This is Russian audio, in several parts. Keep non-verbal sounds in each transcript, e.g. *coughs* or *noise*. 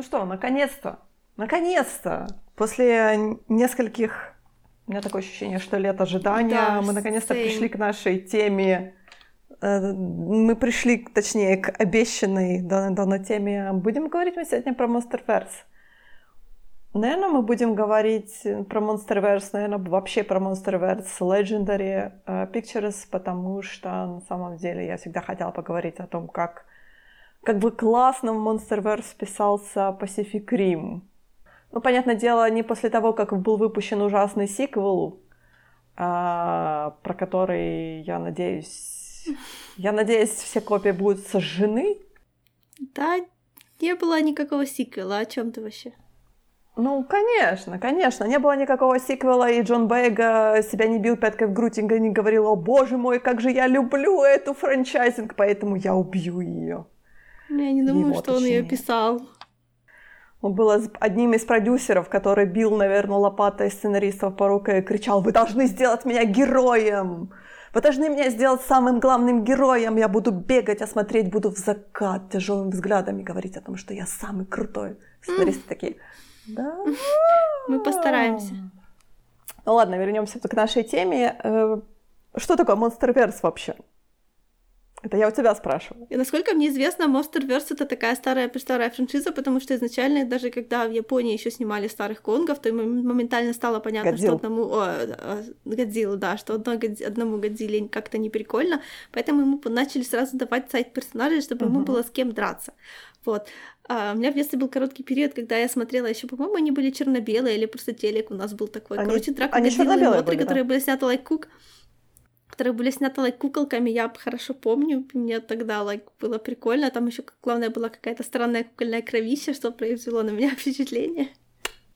Ну что, наконец-то, наконец-то, после нескольких, у меня такое ощущение, что лет ожидания, да, мы наконец-то пришли к нашей теме, э, мы пришли, точнее, к обещанной данной теме. Будем говорить мы сегодня про Monsterverse. Наверное, мы будем говорить про Monsterverse, наверное, вообще про Monsterverse Legendary э, Pictures, потому что на самом деле я всегда хотела поговорить о том, как, как бы классно в Monsterverse вписался Pacific Rim. Ну, понятное дело, не после того, как был выпущен ужасный сиквел, а, про который, я надеюсь, я надеюсь, все копии будут сожжены. Да, не было никакого сиквела, о чем ты вообще? Ну, конечно, конечно. Не было никакого сиквела, и Джон Бейга себя не бил пяткой в грудь и не говорил, о боже мой, как же я люблю эту франчайзинг, поэтому я убью ее. Я не думаю, Его, что точнее. он ее писал. Он был одним из продюсеров, который бил, наверное, лопатой сценаристов по руке и кричал, вы должны сделать меня героем! Вы должны меня сделать самым главным героем. Я буду бегать, а смотреть буду в закат тяжелым взглядом и говорить о том, что я самый крутой. Сценаристы mm. такие, да. Мы постараемся. Ну ладно, вернемся к нашей теме. Э, что такое Monsterverse вообще? Это я у тебя спрашиваю. И насколько мне известно, Monsterverse это такая старая старая франшиза, потому что изначально, даже когда в Японии еще снимали старых конгов, то моментально стало понятно, Годзилл. что одному о, Годзиллу, да, что одно, одному Годзилле как-то не прикольно, поэтому ему начали сразу давать сайт персонажей, чтобы угу. ему было с кем драться. Вот. А у меня в детстве был короткий период, когда я смотрела еще, по-моему, они были черно-белые или просто телек у нас был такой. Они, Короче, драка они Годзиллы и Мотри, были, которые да. были сняты лайк кук которые были сняты like, куколками, я хорошо помню, мне тогда like, было прикольно, там еще главное была какая-то странная кукольная кровища, что произвело на меня *laughs* впечатление.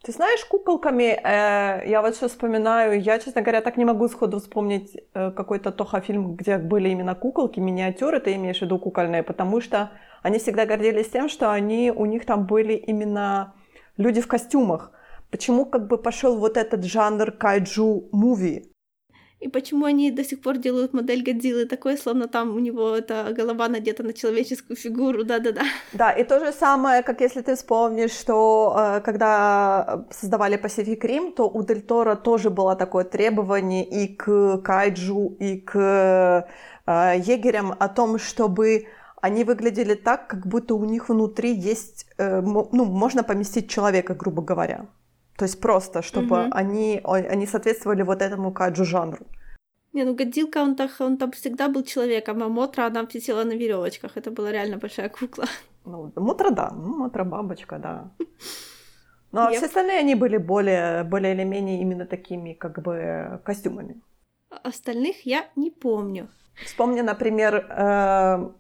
Ты знаешь, куколками, э, я вот сейчас вспоминаю, я, честно говоря, так не могу сходу вспомнить э, какой-то Тоха-фильм, где были именно куколки, миниатюры, ты имеешь в виду кукольные, потому что они всегда гордились тем, что они, у них там были именно люди в костюмах. Почему как бы пошел вот этот жанр кайджу-муви? И почему они до сих пор делают модель Годзиллы такой, словно там у него эта голова надета на человеческую фигуру, да-да-да. Да, и то же самое, как если ты вспомнишь, что э, когда создавали Pacific Rim, то у Дель Торо тоже было такое требование и к кайджу, и к э, егерям о том, чтобы они выглядели так, как будто у них внутри есть, э, ну, можно поместить человека, грубо говоря. То есть просто, чтобы угу. они, они соответствовали вот этому каджу жанру. Не, ну Годзилка, он, так, он там всегда был человеком, а Мотра, она сидела на веревочках. Это была реально большая кукла. Ну, Мотра, да. Ну, Мотра бабочка, да. Ну, а все остальные, они были более, более или менее именно такими, как бы, костюмами. Остальных я не помню. Вспомни, например, э,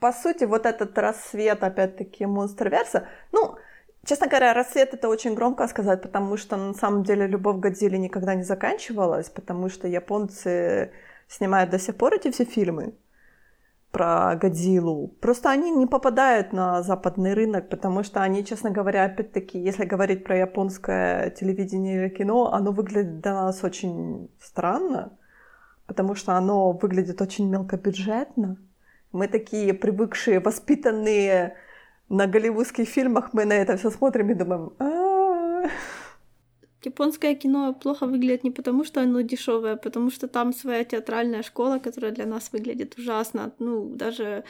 по сути, вот этот рассвет, опять-таки, Монстрверса, ну, Честно говоря, рассвет это очень громко сказать, потому что на самом деле любовь к Годзилле никогда не заканчивалась, потому что японцы снимают до сих пор эти все фильмы про Годзиллу. Просто они не попадают на западный рынок, потому что они, честно говоря, опять-таки, если говорить про японское телевидение или кино, оно выглядит для нас очень странно, потому что оно выглядит очень мелкобюджетно. Мы такие привыкшие, воспитанные на голливудских фильмах мы на это все смотрим и думаем, Японское кино плохо выглядит не потому, что оно дешевое, а потому что там своя театральная школа, которая для нас выглядит ужасно. Ну, даже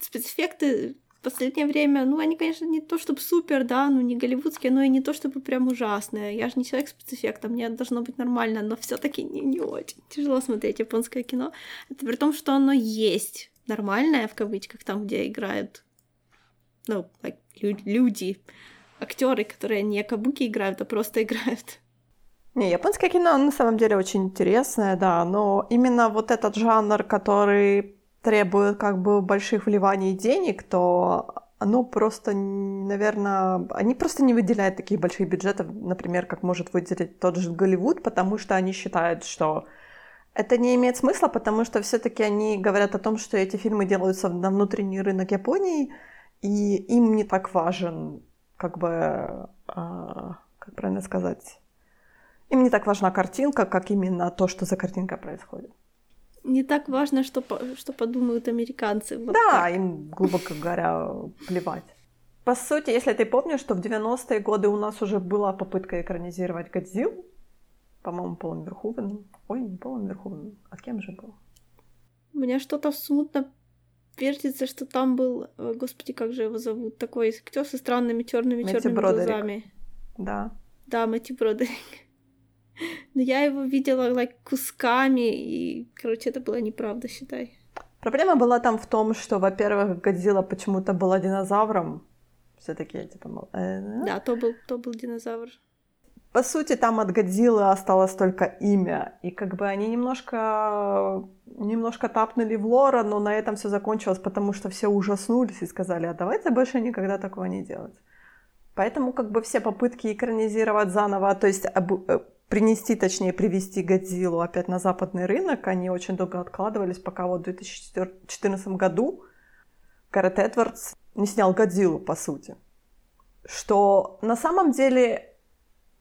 спецэффекты в последнее время, ну, они, конечно, не то чтобы супер, да, ну, не голливудские, но и не то чтобы прям ужасные. Я же не человек спецэффекта, мне должно быть нормально, но все таки не, не очень тяжело смотреть японское кино. Это при том, что оно есть нормальное, в кавычках, там, где играют ну, люди, актеры, которые не кабуки играют, а просто играют. Не, японское кино на самом деле очень интересное, да, но именно вот этот жанр, который требует как бы больших вливаний денег, то оно просто, наверное, они просто не выделяют таких больших бюджетов, например, как может выделить тот же Голливуд, потому что они считают, что это не имеет смысла, потому что все-таки они говорят о том, что эти фильмы делаются на внутренний рынок Японии, и им не так важен, как бы, э, как правильно сказать, им не так важна картинка, как именно то, что за картинка происходит. Не так важно, что, что подумают американцы. Вот да, так. им, глубоко говоря, плевать. по сути, если ты помнишь, что в 90-е годы у нас уже была попытка экранизировать Годзиллу, по-моему, Полом Верховеном. Ой, не Полом Верховеном, а кем же был? У меня что-то смутно вертится, что там был, э, господи, как же его зовут, такой актер со странными черными черными глазами. Да. Да, Мэтью Бродерик. *laughs* Но я его видела like, кусками, и, короче, это была неправда, считай. Проблема была там в том, что, во-первых, Годзилла почему-то была динозавром. все таки типа... Э, да, то был, то был динозавр. По сути, там от Годзиллы осталось только имя. И как бы они немножко, немножко тапнули в лора, но на этом все закончилось, потому что все ужаснулись и сказали, а давайте больше никогда такого не делать. Поэтому как бы все попытки экранизировать заново, то есть э, принести, точнее, привести Годзиллу опять на западный рынок, они очень долго откладывались, пока вот в 2014 году Гаррет Эдвардс не снял Годзиллу, по сути. Что на самом деле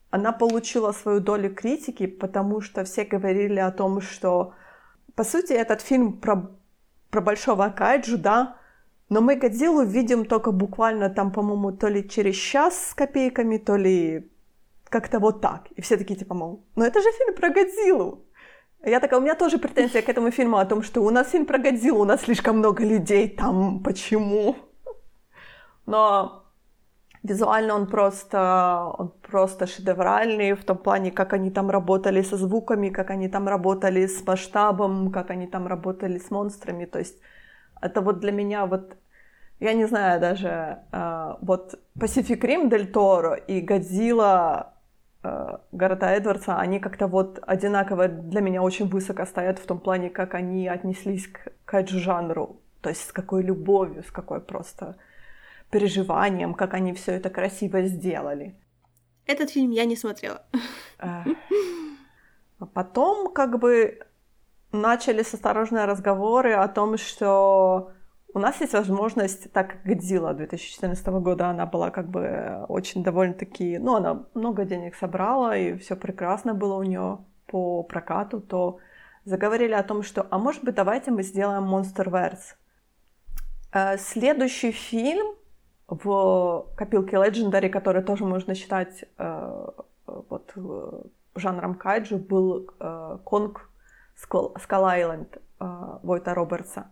она получила свою долю критики, потому что все говорили о том, что, по сути, этот фильм про, про большого кайджу, да, но мы Годзиллу видим только буквально там, по-моему, то ли через час с копейками, то ли как-то вот так. И все такие типа, мол, ну это же фильм про Годзиллу. Я такая, у меня тоже претензия к этому фильму о том, что у нас фильм про Годзиллу, у нас слишком много людей там, почему? Но визуально он просто, он просто шедевральный в том плане, как они там работали со звуками, как они там работали с масштабом, как они там работали с монстрами. То есть это вот для меня вот я не знаю даже, э, вот Pacific Rim Дель Торо и Годзилла э, Гаррета Эдвардса, они как-то вот одинаково для меня очень высоко стоят в том плане, как они отнеслись к кайджу-жанру, то есть с какой любовью, с какой просто переживанием, как они все это красиво сделали. Этот фильм я не смотрела. А потом как бы начались осторожные разговоры о том, что у нас есть возможность, так как Годзилла 2014 года, она была как бы очень довольно-таки, ну, она много денег собрала, и все прекрасно было у нее по прокату, то заговорили о том, что, а может быть, давайте мы сделаем Monsterverse. Э, следующий фильм в копилке Legendary, который тоже можно считать э, вот, жанром кайджу, был э, Конг Скал Айленд Войта Робертса.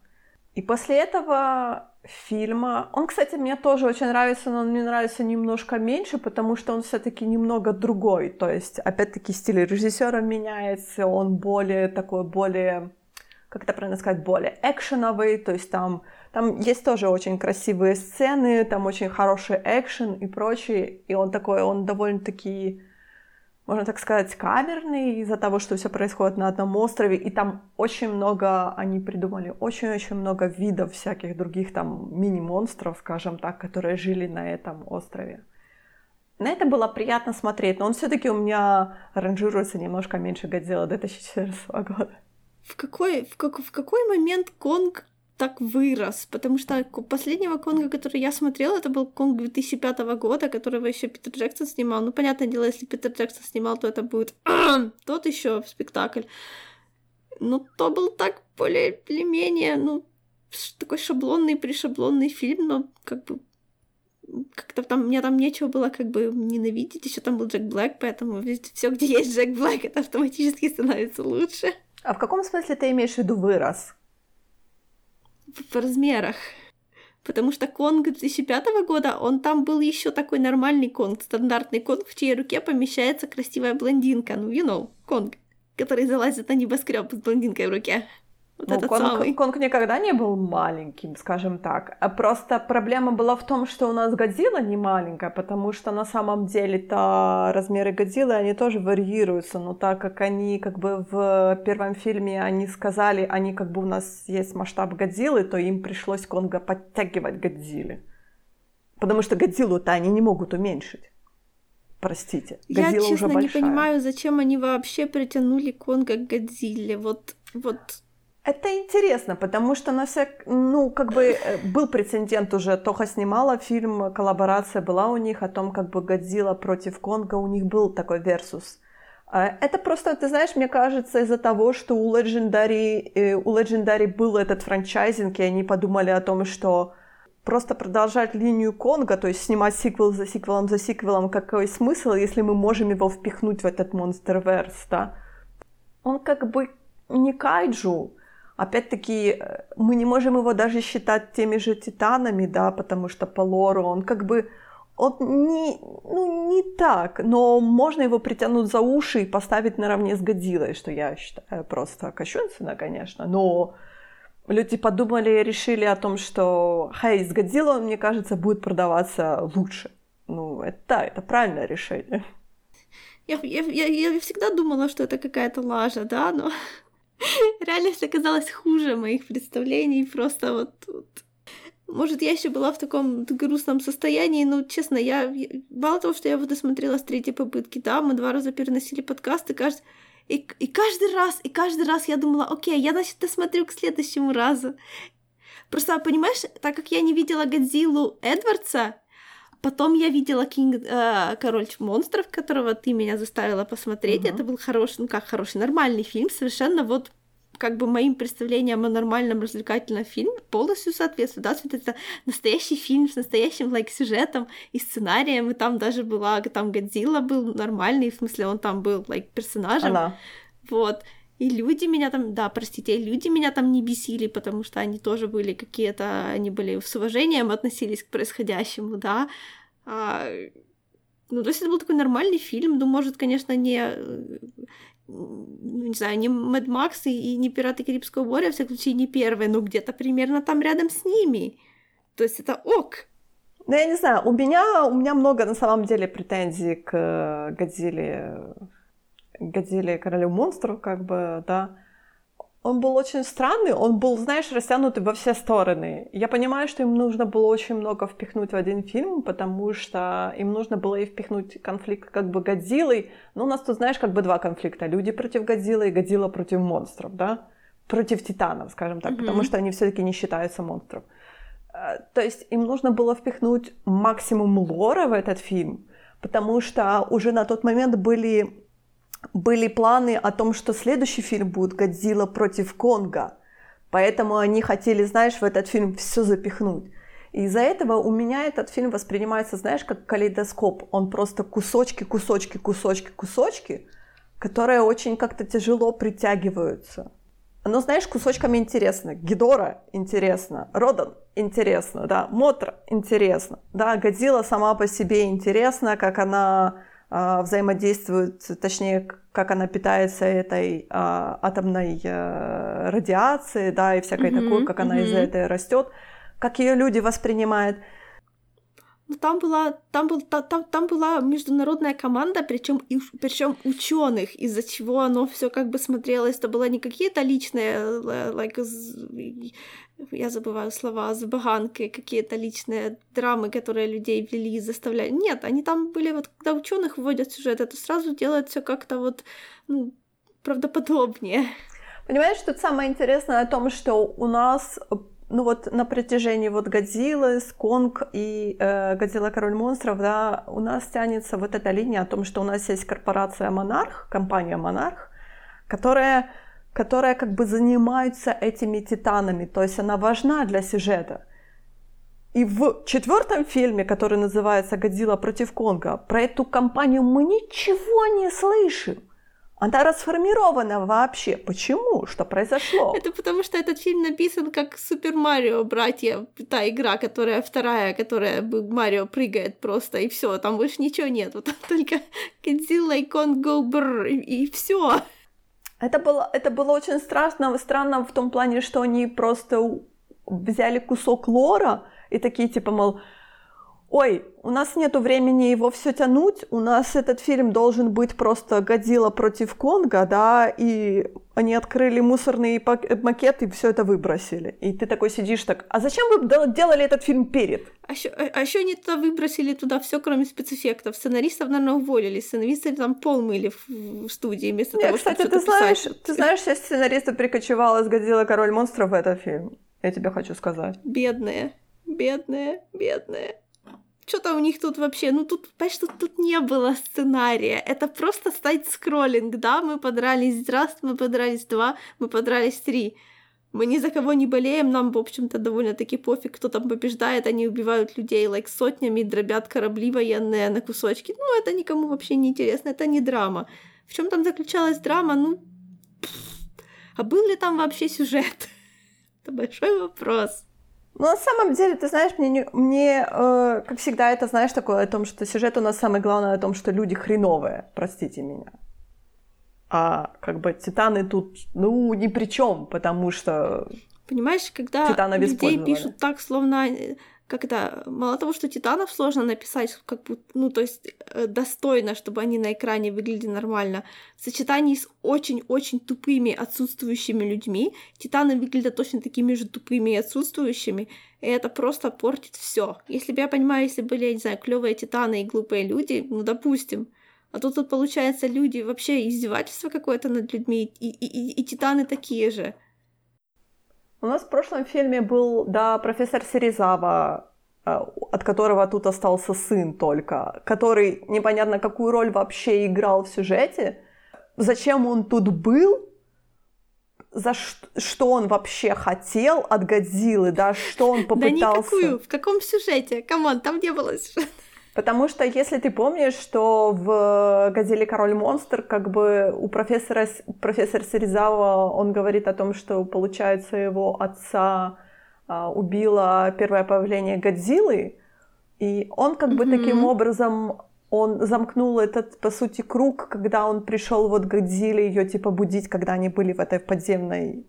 И после этого фильма, он, кстати, мне тоже очень нравится, но он мне нравится немножко меньше, потому что он все-таки немного другой. То есть, опять-таки, стиль режиссера меняется, он более такой, более, как это правильно сказать, более экшеновый, то есть там, там есть тоже очень красивые сцены, там очень хороший экшен и прочее, и он такой, он довольно-таки можно так сказать, камерный из-за того, что все происходит на одном острове, и там очень много, они придумали очень-очень много видов всяких других там мини-монстров, скажем так, которые жили на этом острове. На это было приятно смотреть, но он все-таки у меня ранжируется немножко меньше Годзилла 2014 года. В какой, в, как, в какой момент Конг так вырос, потому что последнего Конга, который я смотрела, это был Конг 2005 года, которого еще Питер Джексон снимал. Ну, понятное дело, если Питер Джексон снимал, то это будет *clears throat* тот еще спектакль. Ну, то был так более или менее, ну, такой шаблонный, пришаблонный фильм, но как бы как-то там мне там нечего было как бы ненавидеть, еще там был Джек Блэк, поэтому все, где есть Джек Блэк, это автоматически становится лучше. А в каком смысле ты имеешь в виду вырос? в размерах. Потому что Конг 2005 года, он там был еще такой нормальный Конг, стандартный Конг, в чьей руке помещается красивая блондинка, ну, you know, Конг, который залазит на небоскреб с блондинкой в руке. Вот ну, Конг, самый. Конг никогда не был маленьким, скажем так. А просто проблема была в том, что у нас Годзилла не маленькая, потому что на самом деле-то размеры Годзиллы, они тоже варьируются, но так как они как бы в первом фильме, они сказали, они как бы у нас есть масштаб Годзиллы, то им пришлось Конга подтягивать Годзилле. Потому что Годзиллу-то они не могут уменьшить. Простите. Годзилла Я, честно, уже не понимаю, зачем они вообще притянули Конга к Годзилле. Вот, вот это интересно, потому что на всяк... ну, как бы э, был прецедент уже, Тоха снимала фильм, коллаборация была у них о том, как бы Годзилла против Конга, у них был такой версус. А, это просто, ты знаешь, мне кажется, из-за того, что у Legendary, э, у Legendary был этот франчайзинг, и они подумали о том, что просто продолжать линию Конга, то есть снимать сиквел за сиквелом за сиквелом, какой смысл, если мы можем его впихнуть в этот монстр-верс, да? Он как бы не кайджу, опять-таки мы не можем его даже считать теми же титанами, да, потому что по лору он как бы он не, ну, не так, но можно его притянуть за уши и поставить наравне с Годзиллой, что я считаю просто кощунственно, конечно, но люди подумали и решили о том, что, хей, с Годзиллой, мне кажется, будет продаваться лучше. Ну, это, да, это правильное решение. Я, я, я, я всегда думала, что это какая-то лажа, да, но *laughs* реальность оказалась хуже моих представлений, просто вот, вот может, я еще была в таком грустном состоянии, но, честно, я... Мало того, что я его досмотрела с третьей попытки, да, мы два раза переносили подкасты, кажется... И, и каждый раз, и каждый раз я думала, окей, я, значит, досмотрю к следующему разу. Просто, понимаешь, так как я не видела Годзиллу Эдвардса, потом я видела Кинг, э, Король монстров, которого ты меня заставила посмотреть. Uh-huh. Это был хороший, ну как хороший, нормальный фильм, совершенно вот как бы моим представлениям о нормальном развлекательном фильме полностью соответствует. Да, это настоящий фильм с настоящим like, сюжетом и сценарием, и там даже была, там Годзилла был нормальный, в смысле он там был like, персонажем. Она. Вот. И люди меня там, да, простите, люди меня там не бесили, потому что они тоже были какие-то, они были с уважением относились к происходящему, да. А, ну, то есть это был такой нормальный фильм, ну, может, конечно, не ну, не знаю, не Мэд Макс и не Пираты Карибского моря, в всяком случае, не первые, но где-то примерно там рядом с ними. То есть это ок. Ну, я не знаю, у меня, у меня много на самом деле претензий к э, Годзилле, Годзилле Королю монстров, как бы, да он был очень странный, он был, знаешь, растянутый во все стороны. Я понимаю, что им нужно было очень много впихнуть в один фильм, потому что им нужно было и впихнуть конфликт как бы Годзиллой. Но у нас тут, знаешь, как бы два конфликта. Люди против Годзиллы и Годзилла против монстров, да? Против титанов, скажем так, mm-hmm. потому что они все таки не считаются монстров. Э, то есть им нужно было впихнуть максимум лора в этот фильм, потому что уже на тот момент были были планы о том, что следующий фильм будет «Годзилла против Конга», поэтому они хотели, знаешь, в этот фильм все запихнуть. И из-за этого у меня этот фильм воспринимается, знаешь, как калейдоскоп. Он просто кусочки, кусочки, кусочки, кусочки, которые очень как-то тяжело притягиваются. Но, знаешь, кусочками интересно. Гидора интересно, Родан интересно, да, Мотра интересно, да, Годзилла сама по себе интересна, как она взаимодействует, точнее, как она питается этой а, атомной а, радиацией, да, и всякой mm-hmm, такой, как mm-hmm. она из-за этого растет, как ее люди воспринимают. Ну, там была, там, был, там, там была международная команда, причем причем ученых, из-за чего оно все как бы смотрелось. Это было не какие-то личные, like, я забываю слова, забаганки, какие-то личные драмы, которые людей ввели и заставляли. Нет, они там были, вот когда ученых вводят сюжет, это сразу делает все как-то вот ну, правдоподобнее. Понимаешь, тут самое интересное о том, что у нас ну вот на протяжении вот Годзиллы, Сконг и э, Годзилла Король монстров, да, у нас тянется вот эта линия о том, что у нас есть корпорация Монарх, компания Монарх, которая которая как бы занимается этими титанами, то есть она важна для сюжета. И в четвертом фильме, который называется «Годзилла против Конга», про эту компанию мы ничего не слышим. Она расформирована вообще. Почему? Что произошло? Это потому что этот фильм написан как Супер Марио братья, та игра, которая вторая, которая Марио прыгает просто, и все, там больше ничего нет. Вот *laughs* только Godzilla и Конго Бр, и, и все. Это было, это было очень страшно, странно в том плане, что они просто взяли кусок лора и такие типа, мол, ой, у нас нету времени его все тянуть, у нас этот фильм должен быть просто Годзилла против Конга, да, и они открыли мусорный макет и все это выбросили. И ты такой сидишь так, а зачем вы делали этот фильм перед? А еще, а еще они туда выбросили туда все, кроме спецэффектов. Сценаристов, наверное, уволили. Сценаристы там пол мыли в, студии вместо Нет, того, кстати, чтобы ты знаешь, писать. ты знаешь, сейчас сценаристы перекочевала с Годзилла Король монстров в этот фильм. Я тебе хочу сказать. Бедные, бедные, бедные что-то у них тут вообще, ну тут, понимаешь, тут, тут не было сценария, это просто стать скроллинг, да, мы подрались раз, мы подрались два, мы подрались три. Мы ни за кого не болеем, нам, в общем-то, довольно-таки пофиг, кто там побеждает, они убивают людей like, сотнями, дробят корабли военные на кусочки. Ну, это никому вообще не интересно, это не драма. В чем там заключалась драма? Ну, а был ли там вообще сюжет? *laughs* Это большой вопрос. Ну, на самом деле, ты знаешь, мне, мне э, как всегда, это, знаешь, такое о том, что сюжет у нас самое главное о том, что люди хреновые, простите меня. А как бы титаны тут, ну, ни при чем, потому что... Понимаешь, когда людей пишут так, словно это, мало того, что титанов сложно написать, как будто, ну, то есть э, достойно, чтобы они на экране выглядели нормально, в сочетании с очень-очень тупыми отсутствующими людьми, титаны выглядят точно такими же тупыми и отсутствующими, и это просто портит все. Если бы я понимаю, если были, я не знаю, клевые титаны и глупые люди, ну, допустим, а тут, тут получается, люди вообще издевательство какое-то над людьми, и, и, и, и титаны такие же. У нас в прошлом фильме был, да, профессор Серизава, э, от которого тут остался сын только, который непонятно какую роль вообще играл в сюжете, зачем он тут был, за что, что он вообще хотел от Годзиллы, да, что он попытался... Да никакую, в каком сюжете? Come on, там не было сюжета. Потому что, если ты помнишь, что в «Газели король монстр» как бы у профессора, профессора Серезава он говорит о том, что, получается, его отца а, убило первое появление Годзиллы, и он как mm-hmm. бы таким образом он замкнул этот, по сути, круг, когда он пришел вот к Годзилле ее типа будить, когда они были в этой подземной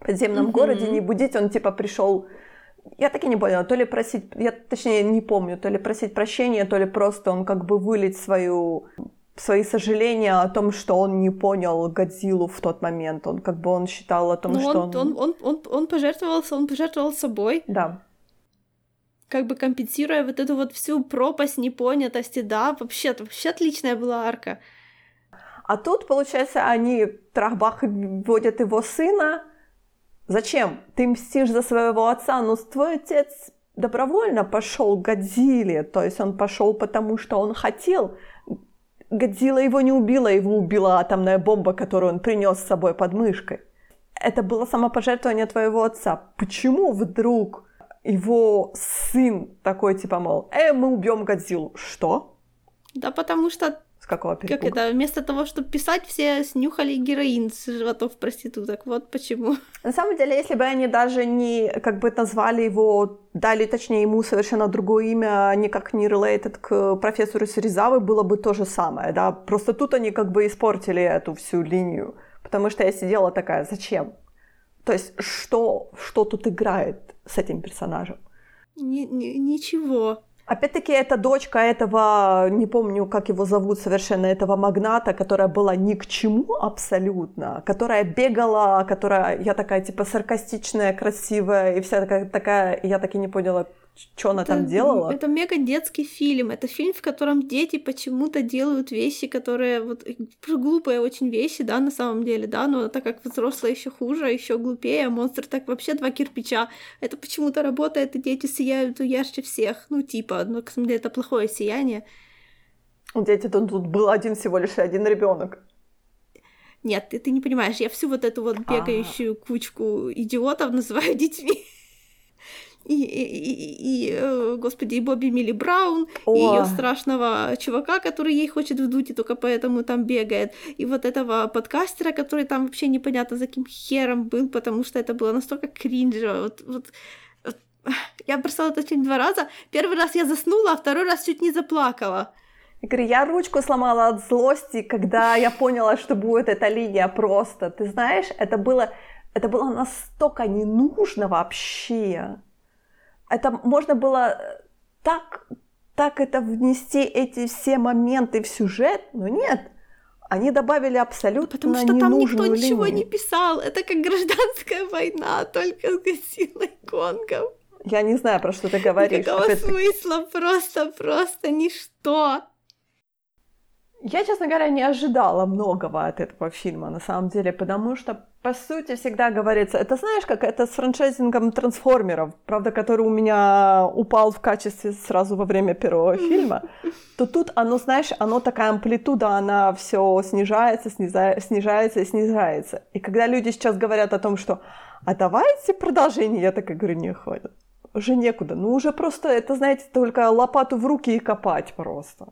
подземном mm-hmm. городе, не будить, он типа пришел я так и не поняла, то ли просить, я точнее не помню, то ли просить прощения, то ли просто он как бы вылить свою свои сожаления о том, что он не понял Годзиллу в тот момент. Он как бы он считал о том, Но что он, он... Он, он, он, пожертвовался, он пожертвовал собой. Да. Как бы компенсируя вот эту вот всю пропасть непонятости, да, вообще, вообще отличная была арка. А тут, получается, они трахбах вводят его сына, Зачем? Ты мстишь за своего отца, но твой отец добровольно пошел к Годзилле, то есть он пошел потому, что он хотел. Годзилла его не убила, его убила атомная бомба, которую он принес с собой под мышкой. Это было самопожертвование твоего отца. Почему вдруг его сын такой типа, мол, э, мы убьем Годзиллу? Что? Да потому что какого перепуга? Как это? Вместо того, чтобы писать, все снюхали героин с животов проституток. Вот почему. На самом деле, если бы они даже не как бы назвали его, дали точнее ему совершенно другое имя, никак не related к профессору Сиризавы, было бы то же самое, да. Просто тут они как бы испортили эту всю линию. Потому что я сидела такая, зачем? То есть что, что тут играет с этим персонажем? Ни, ничего. Опять-таки, это дочка этого, не помню, как его зовут совершенно, этого магната, которая была ни к чему абсолютно, которая бегала, которая, я такая, типа, саркастичная, красивая, и вся такая, такая я так и не поняла, что она это, там делала? Это мега детский фильм. Это фильм, в котором дети почему-то делают вещи, которые вот э, глупые очень вещи, да, на самом деле, да, но так как взрослые еще хуже, еще глупее, а монстр так вообще два кирпича. Это почему-то работает, и дети сияют ярче всех. Ну, типа, но, на самом деле, это плохое сияние. Дети, тут, тут был один всего лишь один ребенок. Нет, ты, ты не понимаешь, я всю вот эту вот а. бегающую А-а-а. кучку идиотов называю детьми и, и, и, и э, господи, и Бобби Милли Браун, О. и ее страшного чувака, который ей хочет вдуть, и только поэтому там бегает, и вот этого подкастера, который там вообще непонятно за каким хером был, потому что это было настолько кринжево, вот, вот *laughs* я бросала этот фильм два раза. Первый раз я заснула, а второй раз чуть не заплакала. Я говорю, я ручку сломала от злости, когда я поняла, что будет эта линия просто. Ты знаешь, это было, это было настолько не нужно вообще это можно было э, так, так это внести эти все моменты в сюжет, но нет. Они добавили абсолютно Потому что там никто линию. ничего не писал. Это как гражданская война, только с Годзиллой Конгом. Я не знаю, про что ты говоришь. Никакого смысла, просто, просто ничто. Я, честно говоря, не ожидала многого от этого фильма, на самом деле, потому что, по сути, всегда говорится, это знаешь, как это с франчайзингом трансформеров, правда, который у меня упал в качестве сразу во время первого *laughs* фильма, то тут оно, знаешь, оно такая амплитуда, она все снижается, снижается, снижается и снижается. И когда люди сейчас говорят о том, что а давайте продолжение. Я такая говорю, не, хватит. Уже некуда. Ну, уже просто, это, знаете, только лопату в руки и копать просто.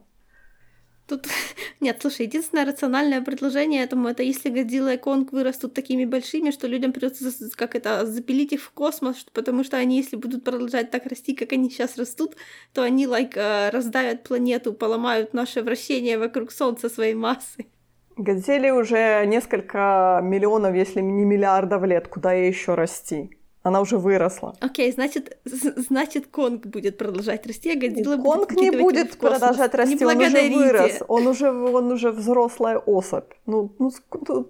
Тут *laughs* нет, слушай, единственное рациональное предложение этому это если Годзилла и Конг вырастут такими большими, что людям придется как это запилить их в космос, потому что они, если будут продолжать так расти, как они сейчас растут, то они like э, раздавят планету, поломают наше вращение вокруг Солнца своей массой. Годзилле уже несколько миллионов, если не миллиардов лет, куда ей еще расти? Она уже выросла. Окей, okay, значит, значит, Конг будет продолжать расти, а Годзилла Конг будет не будет продолжать расти, не он уже вырос, он уже, он уже взрослая особь. Ну, ну,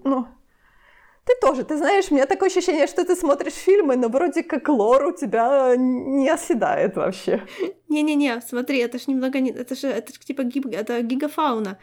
ну, ты тоже, ты знаешь, у меня такое ощущение, что ты смотришь фильмы, но вроде как лор у тебя не оседает вообще. *laughs* Не-не-не, смотри, это ж немного не... Это же, это ж типа гиг... это гигафауна.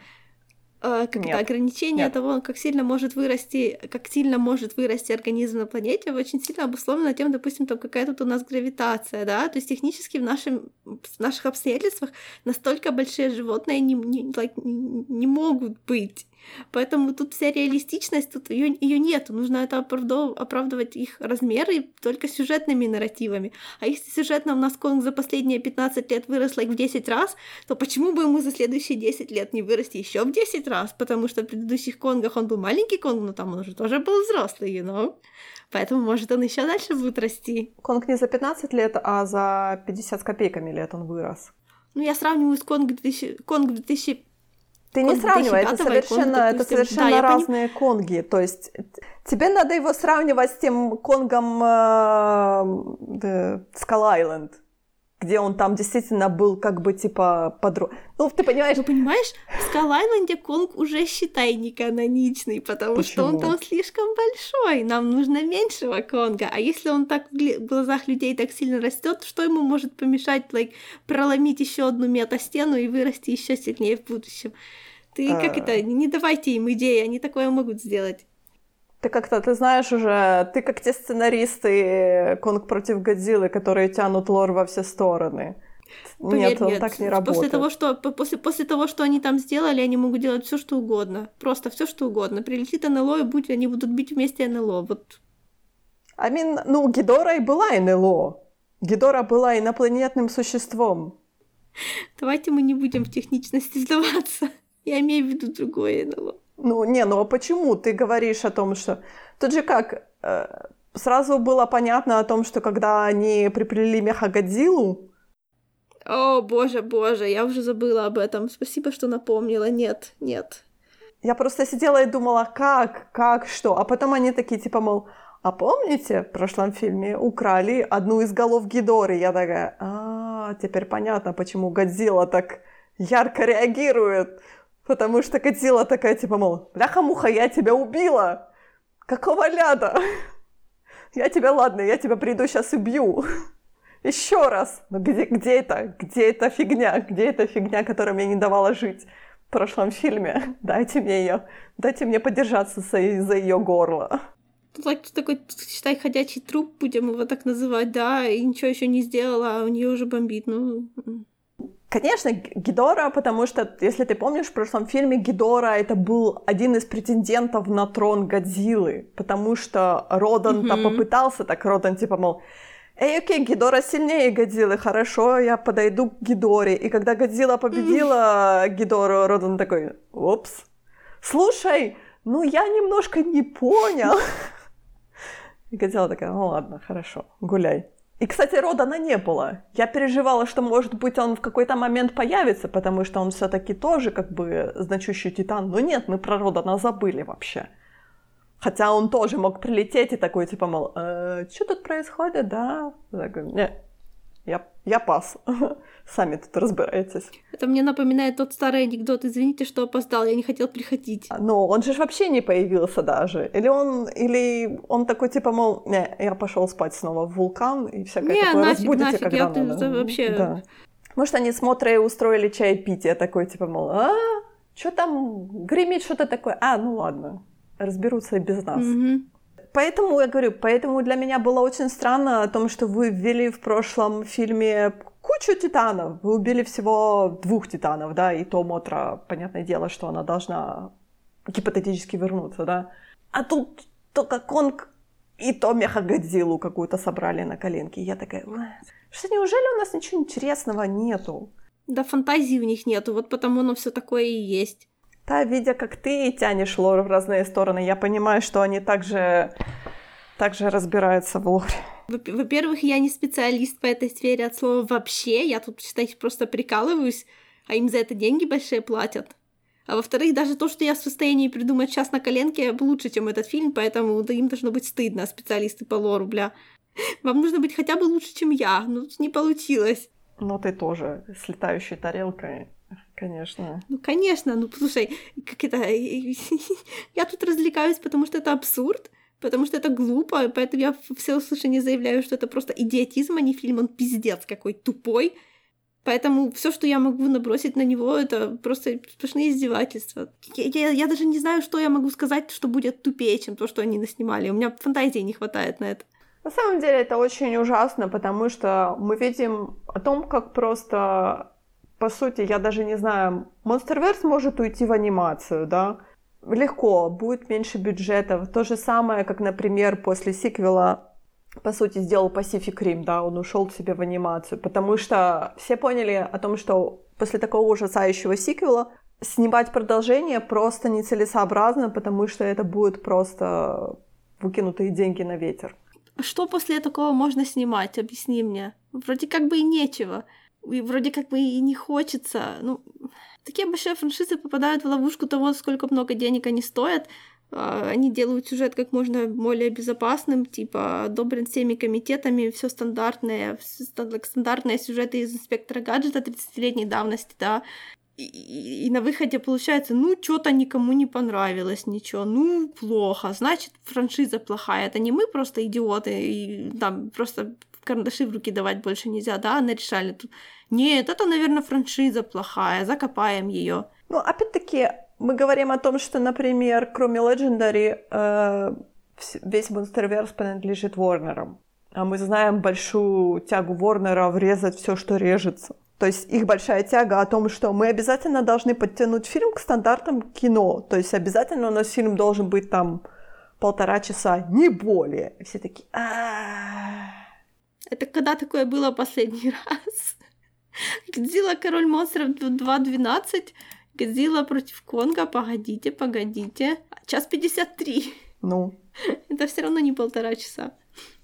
Э, как это ограничение Нет. того, как сильно может вырасти, как сильно может вырасти организм на планете, очень сильно обусловлено тем, допустим, там какая тут у нас гравитация, да, то есть технически в, нашем, в наших обстоятельствах настолько большие животные не, не, like, не могут быть. Поэтому тут вся реалистичность, тут ее, ее нету. Нужно это оправдывать их размеры только сюжетными нарративами. А если сюжетно у нас Конг за последние 15 лет вырос like, в 10 раз, то почему бы ему за следующие 10 лет не вырасти еще в 10 раз? Потому что в предыдущих Конгах он был маленький Конг, но там он уже тоже был взрослый, you know? Поэтому, может, он еще дальше будет расти. Конг не за 15 лет, а за 50 с копейками лет он вырос. Ну, я сравниваю с Конг 2000, Конг 2000 ты не сравнивай, это совершенно, это совершенно да, разные поним... конги. То есть тебе надо его сравнивать с тем конгом э, Skull Island, где он там действительно был как бы типа подруг. Ну, ты понимаешь? Ну, понимаешь, в Island Конг уже, считай, не каноничный, потому Почему? что он там слишком большой, нам нужно меньшего Конга. А если он так в глазах людей так сильно растет, что ему может помешать like, проломить еще одну метастену и вырасти еще сильнее в будущем? Ты а... как это, не давайте им идеи, они такое могут сделать. Ты как-то, ты знаешь уже, ты как те сценаристы Конг против Годзиллы, которые тянут лор во все стороны. Поверь, нет, он нет. так не работает. После того, что, после, после того, что они там сделали, они могут делать все, что угодно. Просто все, что угодно. Прилетит НЛО, и будь, они будут бить вместе НЛО. Вот. Mean, ну, Гидора и была НЛО. Гидора была инопланетным существом. Давайте мы не будем в техничности сдаваться. *laughs* Я имею в виду другое НЛО. Ну, не, ну а почему ты говоришь о том, что... Тут же как, э, сразу было понятно о том, что когда они приплели Мехагодзиллу... О, боже, боже, я уже забыла об этом. Спасибо, что напомнила. Нет, нет. Я просто сидела и думала, как, как, что. А потом они такие, типа, мол, а помните, в прошлом фильме украли одну из голов Гидоры? Я такая, а, теперь понятно, почему Годзилла так ярко реагирует. Потому что Годзилла такая, типа, мол, бляха-муха, я тебя убила! Какого ляда? Я тебя, ладно, я тебя приду сейчас убью. Еще раз. Но где, где это? Где эта фигня? Где эта фигня, которая мне не давала жить в прошлом фильме? Дайте мне ее. Дайте мне подержаться за, за ее горло. Тут такой, считай, ходячий труп, будем его так называть, да, и ничего еще не сделала, а у нее уже бомбит, ну... Конечно, Гидора, потому что, если ты помнишь, в прошлом фильме Гидора это был один из претендентов на трон Годзиллы, потому что Родан-то mm-hmm. попытался так, Родан типа, мол, Эй, окей, Гидора сильнее Годзиллы, хорошо, я подойду к Гидоре. И когда Годзилла победила mm-hmm. Гидору, Родан такой, опс, слушай, ну я немножко не понял. *laughs* И Годзилла такая, ну ладно, хорошо, гуляй. И, кстати, Родана не было. Я переживала, что, может быть, он в какой-то момент появится, потому что он все-таки тоже как бы значущий титан. Но нет, мы про Родана забыли вообще. Хотя он тоже мог прилететь и такой, типа, мол, э, что тут происходит, да? Я говорю, не, я, я пас. *laughs* Сами тут разбирайтесь. Это мне напоминает тот старый анекдот. Извините, что опоздал, я не хотел приходить. Ну, он же вообще не появился даже. Или он, или он такой типа, мол, не, я пошел спать снова в вулкан и всякое не, такое. Нафиг, Разбудите, нафиг, когда я надо. вообще... Да. Может, они смотрят и устроили чаепитие такой, типа, мол, а, что там гремит что-то такое? А, ну ладно, разберутся и без нас. Mm-hmm. Поэтому я говорю, поэтому для меня было очень странно о том, что вы ввели в прошлом фильме кучу титанов. Вы убили всего двух титанов, да, и то Мотра, понятное дело, что она должна гипотетически вернуться, да. А тут только Конг И то Мехагодзиллу какую-то собрали на коленке. Я такая, что неужели у нас ничего интересного нету? Да фантазии у них нету, вот потому оно все такое и есть. Да, видя, как ты тянешь лор в разные стороны, я понимаю, что они также, также разбираются в лоре. Во-первых, я не специалист по этой сфере от слова вообще. Я тут, считайте, просто прикалываюсь, а им за это деньги большие платят. А во-вторых, даже то, что я в состоянии придумать сейчас на коленке, лучше, чем этот фильм, поэтому да, им должно быть стыдно, специалисты по лору, бля. *laughs* Вам нужно быть хотя бы лучше, чем я. Ну, не получилось. Ну, ты тоже с летающей тарелкой, конечно. Ну, конечно. Ну, слушай, как это... *laughs* Я тут развлекаюсь, потому что это абсурд, потому что это глупо, поэтому я все услышание заявляю, что это просто идиотизм, а не фильм, он пиздец какой тупой. Поэтому все, что я могу набросить на него, это просто сплошные издевательства. Я, я, я даже не знаю, что я могу сказать, что будет тупее, чем то, что они наснимали. У меня фантазии не хватает на это. На самом деле это очень ужасно, потому что мы видим о том, как просто, по сути, я даже не знаю, Monsterverse может уйти в анимацию, да, легко, будет меньше бюджетов. То же самое, как, например, после сиквела, по сути, сделал Pacific Rim, да, он ушел себе в анимацию, потому что все поняли о том, что после такого ужасающего сиквела снимать продолжение просто нецелесообразно, потому что это будет просто выкинутые деньги на ветер. Что после такого можно снимать? Объясни мне. Вроде как бы и нечего. И вроде как бы и не хочется. Ну, такие большие франшизы попадают в ловушку того, сколько много денег они стоят. А, они делают сюжет как можно более безопасным, типа одобрен всеми комитетами, все стандартное, стандартные сюжеты из инспектора гаджета 30-летней давности, да. И, и, и на выходе получается, ну, что-то никому не понравилось, ничего, ну, плохо, значит, франшиза плохая. Это не мы просто идиоты, и там просто карандаши в руки давать больше нельзя, да, она решали тут. Нет, это, наверное, франшиза плохая, закопаем ее. Ну, опять-таки, мы говорим о том, что, например, кроме Legendary, э, весь Monsterverse принадлежит Warner. А мы знаем большую тягу Warner врезать все, что режется. То есть их большая тяга о том, что мы обязательно должны подтянуть фильм к стандартам кино. То есть обязательно у нас фильм должен быть там полтора часа, не более. Все такие... Это когда такое было последний раз? Годзилла Король монстров 2.12, Годзилла против Конга, погодите, погодите. Час 53. Ну. Это все равно не полтора часа.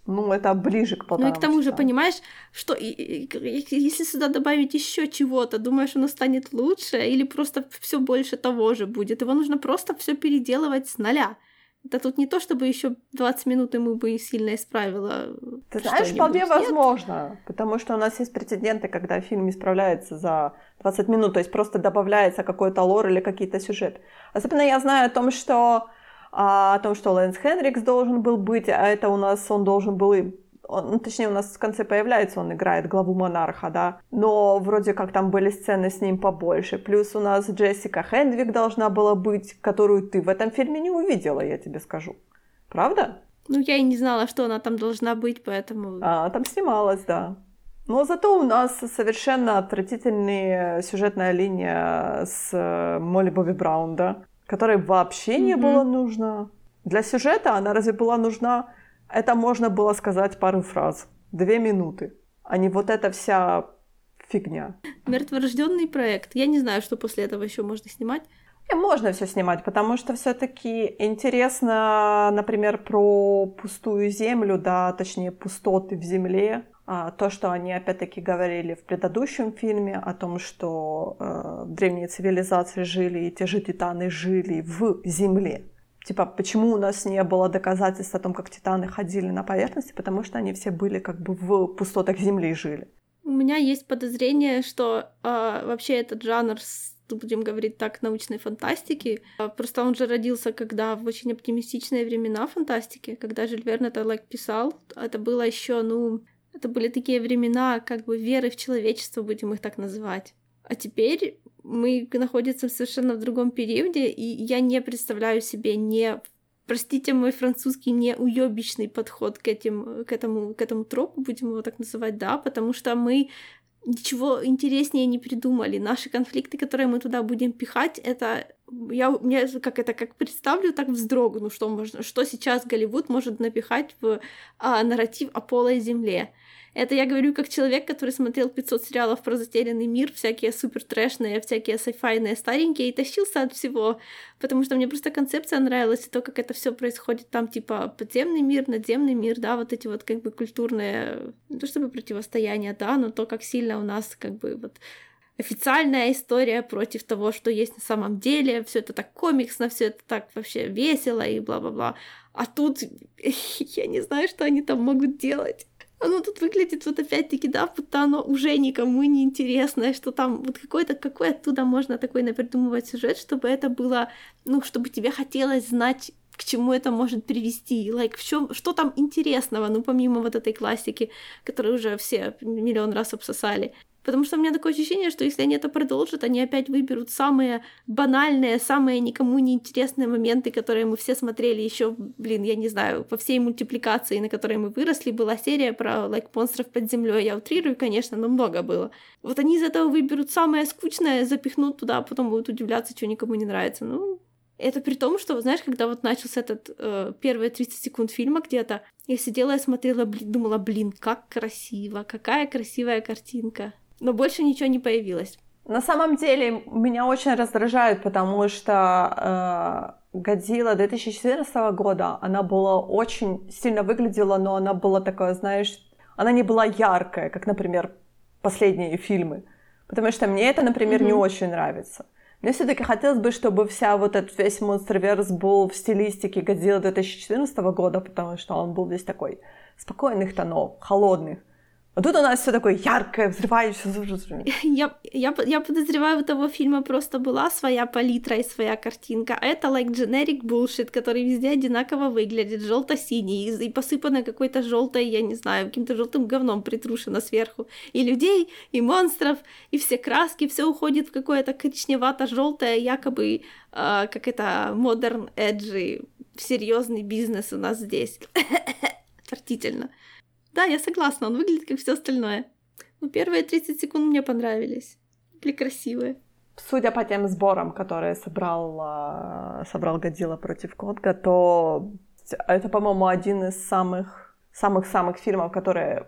Ну, это ближе к полтора Ну и к тому часа. же, понимаешь, что и, и, если сюда добавить еще чего-то, думаешь, оно станет лучше, или просто все больше того же будет. Его нужно просто все переделывать с нуля. Это тут не то, чтобы еще 20 минут ему бы сильно исправило. Ты знаешь, вполне возможно, потому что у нас есть прецеденты, когда фильм исправляется за 20 минут, то есть просто добавляется какой-то лор или какие-то сюжеты. Особенно я знаю о том, что о том, что Лэнс Хенрикс должен был быть, а это у нас он должен был он, ну, точнее, у нас в конце появляется, он играет главу монарха, да, но вроде как там были сцены с ним побольше. Плюс у нас Джессика Хендвик должна была быть, которую ты в этом фильме не увидела, я тебе скажу. Правда? Ну, я и не знала, что она там должна быть, поэтому... А, там снималась, да. Но зато у нас совершенно отвратительная сюжетная линия с э, Молли Бобби Браун, да которой вообще не mm-hmm. было нужно. Для сюжета она разве была нужна? Это можно было сказать пару фраз, две минуты, а не вот эта вся фигня. Мертворожденный проект. Я не знаю, что после этого еще можно снимать. И можно все снимать, потому что все-таки интересно, например, про пустую землю, да, точнее пустоты в земле, а, то, что они опять-таки говорили в предыдущем фильме о том, что э, древние цивилизации жили, и те же титаны жили в земле. Типа, почему у нас не было доказательств о том, как титаны ходили на поверхности? Потому что они все были как бы в пустотах земли и жили. У меня есть подозрение, что э, вообще этот жанр будем говорить так, научной фантастики. А, просто он же родился, когда в очень оптимистичные времена фантастики, когда Жюль Верн это like, писал. Это было еще, ну, это были такие времена как бы веры в человечество, будем их так называть. А теперь мы находимся совершенно в другом периоде, и я не представляю себе не простите мой французский не уебищный подход к, этим, к, этому, к этому тропу, будем его так называть, да, потому что мы ничего интереснее не придумали. Наши конфликты, которые мы туда будем пихать, это я мне как это как представлю, так вздрогну, что можно, что сейчас Голливуд может напихать в а, нарратив о полой земле. Это я говорю как человек, который смотрел 500 сериалов про затерянный мир, всякие супер трэшные, всякие сайфайные старенькие, и тащился от всего, потому что мне просто концепция нравилась, и то, как это все происходит там, типа, подземный мир, надземный мир, да, вот эти вот как бы культурные, не то чтобы противостояния, да, но то, как сильно у нас как бы вот официальная история против того, что есть на самом деле, все это так комиксно, все это так вообще весело и бла-бла-бла. А тут *laughs* я не знаю, что они там могут делать оно тут выглядит вот опять-таки, да, будто оно уже никому не интересно, что там вот какой-то, какой оттуда можно такой напридумывать сюжет, чтобы это было, ну, чтобы тебе хотелось знать, к чему это может привести, like, в чем, что там интересного, ну, помимо вот этой классики, которую уже все миллион раз обсосали. Потому что у меня такое ощущение, что если они это продолжат, они опять выберут самые банальные, самые никому не интересные моменты, которые мы все смотрели еще, блин, я не знаю, по всей мультипликации, на которой мы выросли, была серия про like, монстров под землей. Я утрирую, конечно, но много было. Вот они из этого выберут самое скучное, запихнут туда, а потом будут удивляться, что никому не нравится. Ну, это при том, что, знаешь, когда вот начался этот э, первые 30 секунд фильма где-то, я сидела и смотрела, блин, думала, блин, как красиво, какая красивая картинка но больше ничего не появилось. На самом деле меня очень раздражает, потому что э, Годзилла 2014 года, она была очень сильно выглядела, но она была такая, знаешь, она не была яркая, как, например, последние фильмы. Потому что мне это, например, mm-hmm. не очень нравится. Мне все-таки хотелось бы, чтобы вся вот этот весь монстр-верс был в стилистике Годзилла 2014 года, потому что он был весь такой спокойных тонов, холодных. А тут у нас все такое яркое, взрывающееся. *laughs* Я, я, я подозреваю, у того фильма просто была своя палитра и своя картинка. А это like generic bullshit, который везде одинаково выглядит, желто-синий, и, и посыпано какой-то желтой, я не знаю, каким-то желтым говном притрушено сверху. И людей, и монстров, и все краски, все уходит в какое-то коричневато-желтое, якобы, э, как это, modern edgy, серьезный бизнес у нас здесь. *coughs* Отвратительно. Да, я согласна, он выглядит как все остальное. Но первые 30 секунд мне понравились. Были красивые. Судя по тем сборам, которые собрал, а, собрал Годзилла против Конга, то это, по-моему, один из самых самых-самых фильмов, которые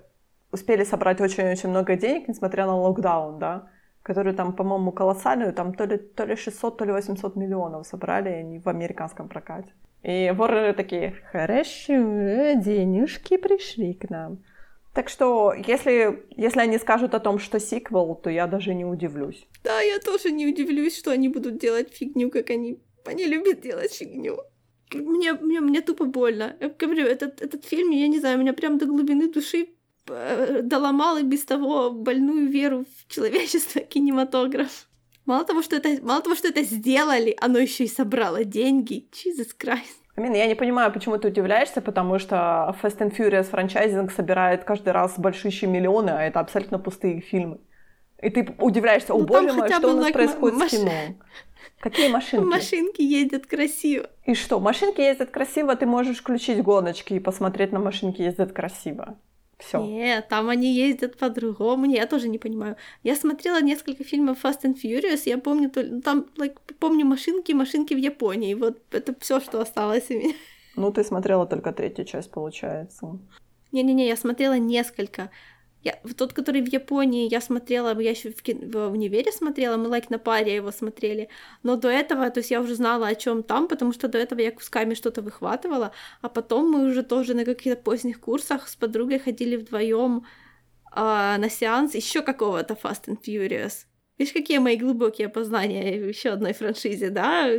успели собрать очень-очень много денег, несмотря на локдаун, да, который там, по-моему, колоссальную, там то ли, то ли 600, то ли 800 миллионов собрали они в американском прокате. И воры такие, хорошо, денежки пришли к нам. Так что, если, если они скажут о том, что сиквел, то я даже не удивлюсь. Да, я тоже не удивлюсь, что они будут делать фигню, как они... Они любят делать фигню. Мне, мне, мне тупо больно. Я говорю, этот, этот фильм, я не знаю, меня прям до глубины души э, доломал и без того больную веру в человечество, *laughs* кинематограф. Мало того, что это, мало того, что это сделали, оно еще и собрало деньги. Jesus Christ. Амин, я не понимаю, почему ты удивляешься, потому что Fast and Furious франчайзинг собирает каждый раз большие миллионы, а это абсолютно пустые фильмы. И ты удивляешься, о ну, боже мой, что у нас происходит маш... с кино? Какие машинки? Машинки ездят красиво. И что, машинки ездят красиво, ты можешь включить гоночки и посмотреть на машинки ездят красиво. Все. Нет, там они ездят по-другому. Не, я тоже не понимаю. Я смотрела несколько фильмов Fast and Furious, я помню, ну, там, like, помню машинки, машинки в Японии. Вот это все, что осталось у меня. Ну, ты смотрела только третью часть, получается. Не-не-не, я смотрела несколько. Я, тот, который в Японии, я смотрела, я еще в, кин... в универе смотрела, мы лайк на паре его смотрели. Но до этого, то есть я уже знала, о чем там, потому что до этого я кусками что-то выхватывала, а потом мы уже тоже на каких-то поздних курсах с подругой ходили вдвоем э, на сеанс еще какого-то Fast and Furious. Видишь, какие мои глубокие познания в еще одной франшизе, да?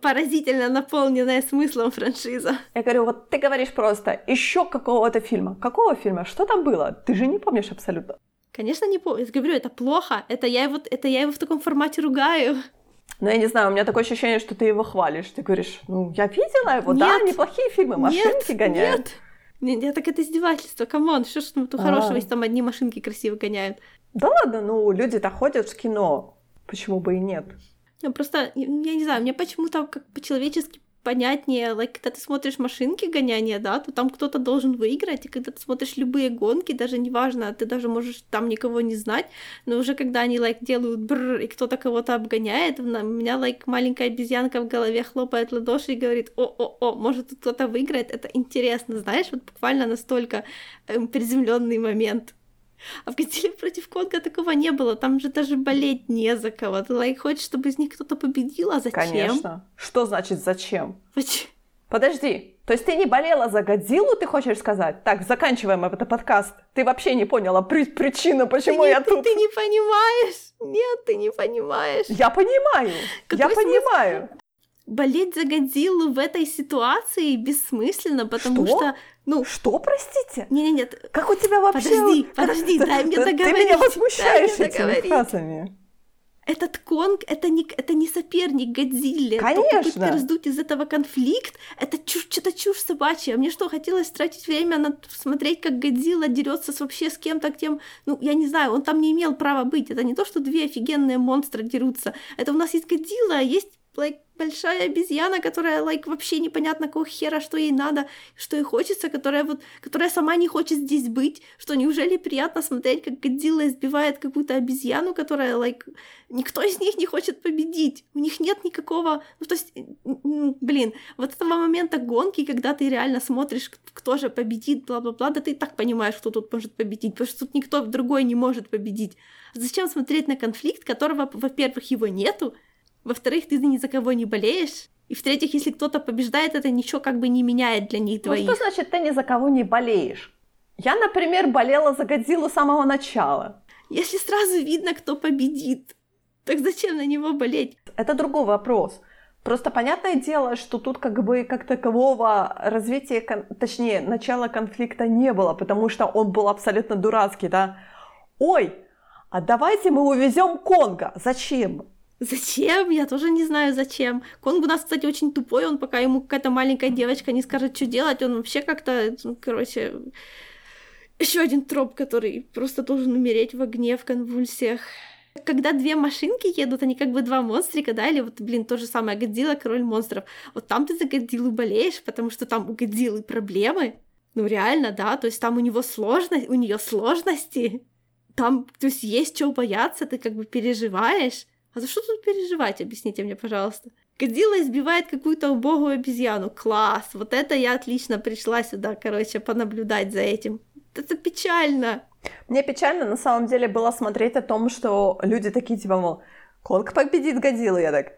Поразительно наполненная смыслом франшиза. Я говорю, вот ты говоришь просто еще какого-то фильма. Какого фильма? Что там было? Ты же не помнишь абсолютно. Конечно, не помню. Я говорю, это плохо. Это я его, это я его в таком формате ругаю. Ну, я не знаю, у меня такое ощущение, что ты его хвалишь. Ты говоришь, ну, я видела его, нет, да, неплохие фильмы, машинки нет, гоняют. Нет, нет, нет, так это издевательство, come on, что ж там хорошего, если там одни машинки красиво гоняют. Да ладно, ну люди-то ходят в кино. Почему бы и нет? Ну, просто, я не знаю, мне почему-то как по-человечески понятнее, like, когда ты смотришь машинки гоняния, да, то там кто-то должен выиграть, и когда ты смотришь любые гонки, даже неважно, ты даже можешь там никого не знать, но уже когда они, like, делают бррр, и кто-то кого-то обгоняет, у меня, like, маленькая обезьянка в голове хлопает ладоши и говорит, о-о-о, может тут кто-то выиграет, это интересно, знаешь, вот буквально настолько эм, приземленный момент. А в Годзилле против Конга такого не было. Там же даже болеть не за кого. Ты лайк хочешь, чтобы из них кто-то победил, а зачем? Конечно. Что значит зачем? Почему? Подожди, то есть ты не болела за Годзиллу, ты хочешь сказать? Так, заканчиваем этот подкаст. Ты вообще не поняла при- причину, почему ты я не, тут. Ты не понимаешь. Нет, ты не понимаешь. Я понимаю. Какой я смысл? понимаю. Болеть за Годзиллу в этой ситуации бессмысленно, потому Что? что, ну, Что, простите? не, не, нет, Как у тебя вообще... Подожди, подожди, дай мне ты- Ты договорить, меня возмущаешь этими договорить. фразами. этот Конг, это не, это не соперник Годзилле. Конечно. Попытка раздуть из этого конфликт, это чушь, что-то чушь собачья. Мне что, хотелось тратить время на смотреть, как Годзилла дерется с вообще с кем-то, тем, ну, я не знаю, он там не имел права быть. Это не то, что две офигенные монстры дерутся. Это у нас есть Годзилла, а есть like, большая обезьяна, которая like, вообще непонятно какого хера, что ей надо, что ей хочется, которая вот, которая сама не хочет здесь быть, что неужели приятно смотреть, как Годзилла избивает какую-то обезьяну, которая, like, никто из них не хочет победить, у них нет никакого, ну, то есть, блин, вот этого момента гонки, когда ты реально смотришь, кто же победит, бла-бла-бла, да ты и так понимаешь, кто тут может победить, потому что тут никто другой не может победить. Зачем смотреть на конфликт, которого, во-первых, его нету, во-вторых, ты ни за кого не болеешь. И в-третьих, если кто-то побеждает, это ничего как бы не меняет для них Ну двоих. что значит ты ни за кого не болеешь? Я, например, болела за Годзиллу с самого начала. Если сразу видно, кто победит, так зачем на него болеть? Это другой вопрос. Просто понятное дело, что тут как бы как такового развития, точнее, начала конфликта не было, потому что он был абсолютно дурацкий, да. Ой, а давайте мы увезем Конга. Зачем? Зачем? Я тоже не знаю, зачем. Конг у нас, кстати, очень тупой, он пока ему какая-то маленькая девочка не скажет, что делать, он вообще как-то, ну, короче, еще один троп, который просто должен умереть в огне, в конвульсиях. Когда две машинки едут, они как бы два монстрика, да, или вот, блин, то же самое, Годзилла, король монстров. Вот там ты за Годзиллу болеешь, потому что там у Годзиллы проблемы. Ну, реально, да, то есть там у него сложность, у нее сложности. Там, то есть есть чего бояться, ты как бы переживаешь. А за что тут переживать, объясните мне, пожалуйста. Годзилла избивает какую-то убогую обезьяну. Класс! Вот это я отлично пришла сюда, короче, понаблюдать за этим. Это печально. Мне печально на самом деле было смотреть о том, что люди такие типа, мол, Конг победит Годзиллу. Я так,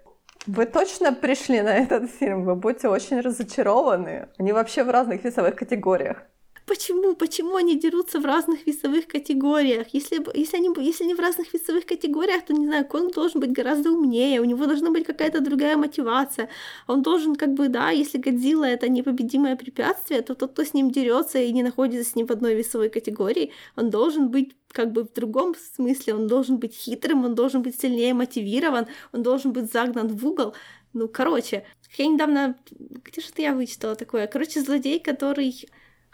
вы точно пришли на этот фильм? Вы будете очень разочарованы. Они вообще в разных весовых категориях. Почему? Почему они дерутся в разных весовых категориях? Если, если, они, если они в разных весовых категориях, то, не знаю, Конг должен быть гораздо умнее, у него должна быть какая-то другая мотивация. Он должен, как бы, да, если Годзилла — это непобедимое препятствие, то тот, кто с ним дерется и не находится с ним в одной весовой категории, он должен быть как бы в другом смысле, он должен быть хитрым, он должен быть сильнее мотивирован, он должен быть загнан в угол. Ну, короче, я недавно... Где же это я вычитала такое? Короче, злодей, который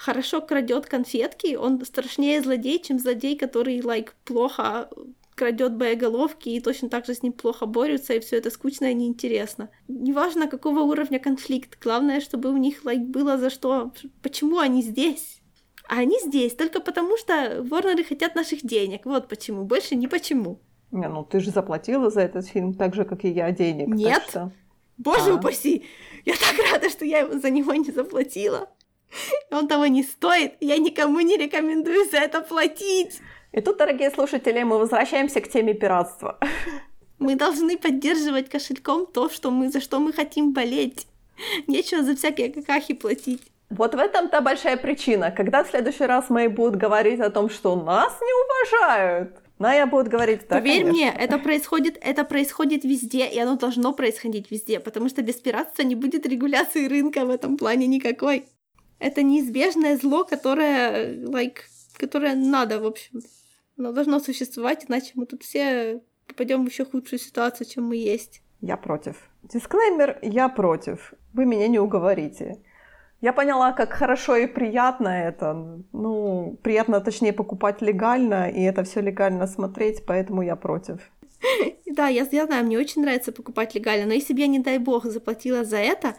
хорошо крадет конфетки, он страшнее злодей, чем злодей, который, like, плохо крадет боеголовки и точно так же с ним плохо борются, и все это скучно и неинтересно. Неважно, какого уровня конфликт, главное, чтобы у них like, было за что, почему они здесь. А они здесь только потому, что Ворнеры хотят наших денег. Вот почему. Больше не почему. Не, ну ты же заплатила за этот фильм так же, как и я денег. Нет. что- Боже А. упаси! Я так рада, что я за него не заплатила. *laughs* Он того не стоит. Я никому не рекомендую за это платить. И тут, дорогие слушатели, мы возвращаемся к теме пиратства. *laughs* Мы должны поддерживать кошельком то, что мы, за что мы хотим болеть. Нечего за всякие какахи платить. Вот в этом-то большая причина. Когда в следующий раз мои будут говорить о том, что нас не уважают, Ная будет говорить, да, Поверь конечно. мне, это происходит, это происходит везде, и оно должно происходить везде, потому что без пиратства не будет регуляции рынка в этом плане никакой. Это неизбежное зло, которое, like, которое надо, в общем. Оно должно существовать, иначе мы тут все попадем в еще худшую ситуацию, чем мы есть. Я против. Дисклеймер, я против. Вы меня не уговорите. Я поняла, как хорошо и приятно это. Ну, приятно, точнее, покупать легально, и это все легально смотреть, поэтому я против. *laughs* Да, я, я знаю, мне очень нравится покупать легально, но если бы я, не дай бог, заплатила за это,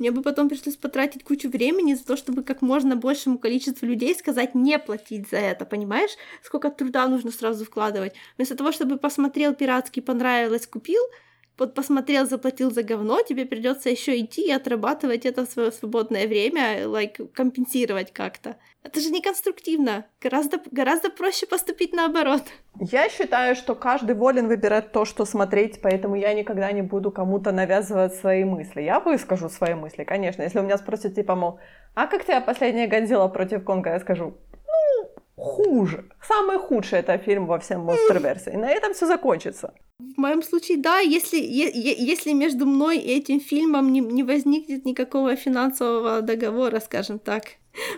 Мне бы потом пришлось потратить кучу времени за то, чтобы как можно большему количеству людей сказать не платить за это, понимаешь? Сколько труда нужно сразу вкладывать. Вместо того, чтобы посмотрел пиратский, понравилось, купил, вот посмотрел, заплатил за говно, тебе придется еще идти и отрабатывать это в свое свободное время, like, компенсировать как-то. Это же не конструктивно. Гораздо, гораздо проще поступить наоборот. Я считаю, что каждый волен выбирать то, что смотреть, поэтому я никогда не буду кому-то навязывать свои мысли. Я выскажу свои мысли, конечно. Если у меня спросят, типа, мол, а как тебе последняя Годзилла против Конга? Я скажу, хуже. Самый худший это фильм во всем монстр-версии. И на этом все закончится. В моем случае, да, если, е- если между мной и этим фильмом не, не возникнет никакого финансового договора, скажем так.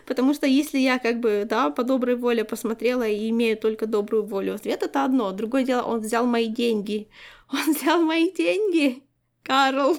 Потому что если я как бы, да, по доброй воле посмотрела и имею только добрую волю ответ, это одно. Другое дело, он взял мои деньги. Он взял мои деньги, Карл.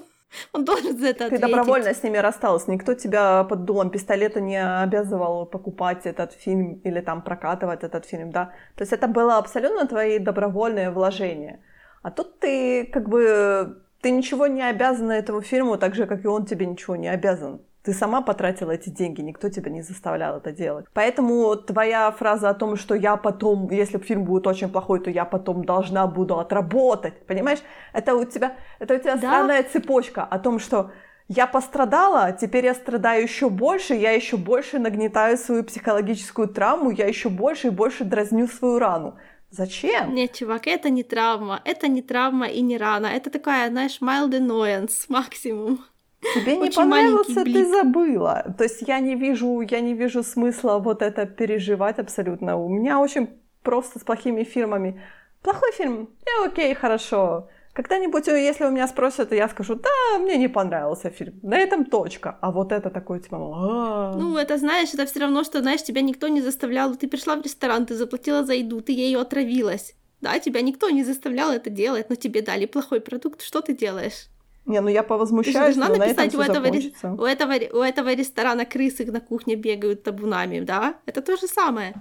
Он должен за это Ты добровольно с ними рассталась. Никто тебя под дулом пистолета не обязывал покупать этот фильм или там прокатывать этот фильм, да? То есть это было абсолютно твои добровольные вложения. А тут ты как бы... Ты ничего не обязана этому фильму, так же, как и он тебе ничего не обязан. Ты сама потратила эти деньги, никто тебя не заставлял это делать. Поэтому твоя фраза о том, что я потом, если фильм будет очень плохой, то я потом должна буду отработать, понимаешь? Это у тебя, это у тебя да? странная цепочка о том, что я пострадала, теперь я страдаю еще больше, я еще больше нагнетаю свою психологическую травму, я еще больше и больше дразню свою рану. Зачем? Нет, чувак, это не травма. Это не травма и не рана. Это такая, знаешь, mild annoyance максимум. Тебе не понравился, ты забыла. То есть я не вижу, я не вижу смысла вот это переживать абсолютно. У меня очень просто с плохими фильмами. Плохой фильм? Я окей, хорошо. Когда-нибудь, э, если у меня спросят, я скажу, да, мне не понравился фильм. На этом точка. А вот это такой, типа, А-а-а. Ну, это, знаешь, это все равно, что, знаешь, тебя никто не заставлял. Ты пришла в ресторан, ты заплатила за еду, ты ею отравилась. Да, тебя никто не заставлял это делать, но тебе дали плохой продукт, что ты делаешь? Не, ну я повозмущаюсь, Ты должна написать, у этого, у, этого, у этого ресторана крысы на кухне бегают табунами, да? Это то же самое.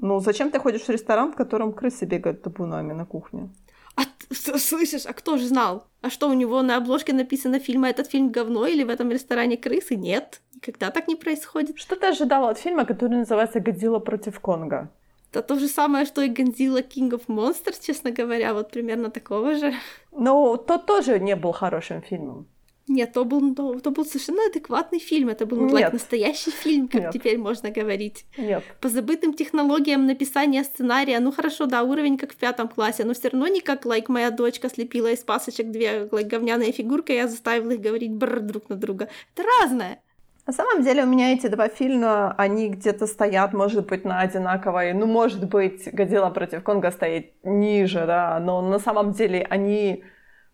Ну, зачем ты ходишь в ресторан, в котором крысы бегают табунами на кухне? А слышишь, а кто же знал? А что, у него на обложке написано фильма «Этот фильм говно» или в этом ресторане крысы? Нет, никогда так не происходит. Что ты ожидала от фильма, который называется «Годзилла против Конга»? Это то же самое, что и Godzilla King of Monsters, честно говоря, вот примерно такого же. Ну, тот тоже не был хорошим фильмом. Нет, то был, то, то был совершенно адекватный фильм. Это был like, настоящий фильм, как Нет. теперь можно говорить. Нет. По забытым технологиям написания сценария, ну хорошо, да, уровень как в пятом классе, но все равно не как like, моя дочка слепила из пасочек две like, говняные фигурки, я заставила их говорить бр друг на друга. Это разное. На самом деле у меня эти два фильма, они где-то стоят, может быть, на одинаковой, ну, может быть, Годзилла против Конга стоит ниже, да, но на самом деле они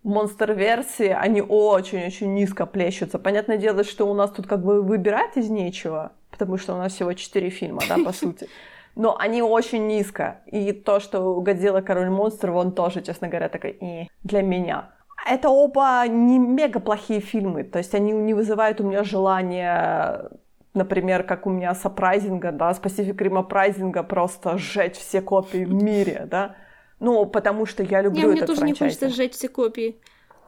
монстр-версии, они очень-очень низко плещутся. Понятное дело, что у нас тут как бы выбирать из нечего, потому что у нас всего четыре фильма, да, по сути. Но они очень низко. И то, что Годзилла Король монстров, он тоже, честно говоря, такой и для меня. Это оба не мега плохие фильмы, то есть они не вызывают у меня желания например, как у меня с Апрайзинга, да, с Pacific Rim Апрайзинга просто сжечь все копии в мире, да. Ну, потому что я люблю не, этот мне тоже франчайз. не хочется сжечь все копии.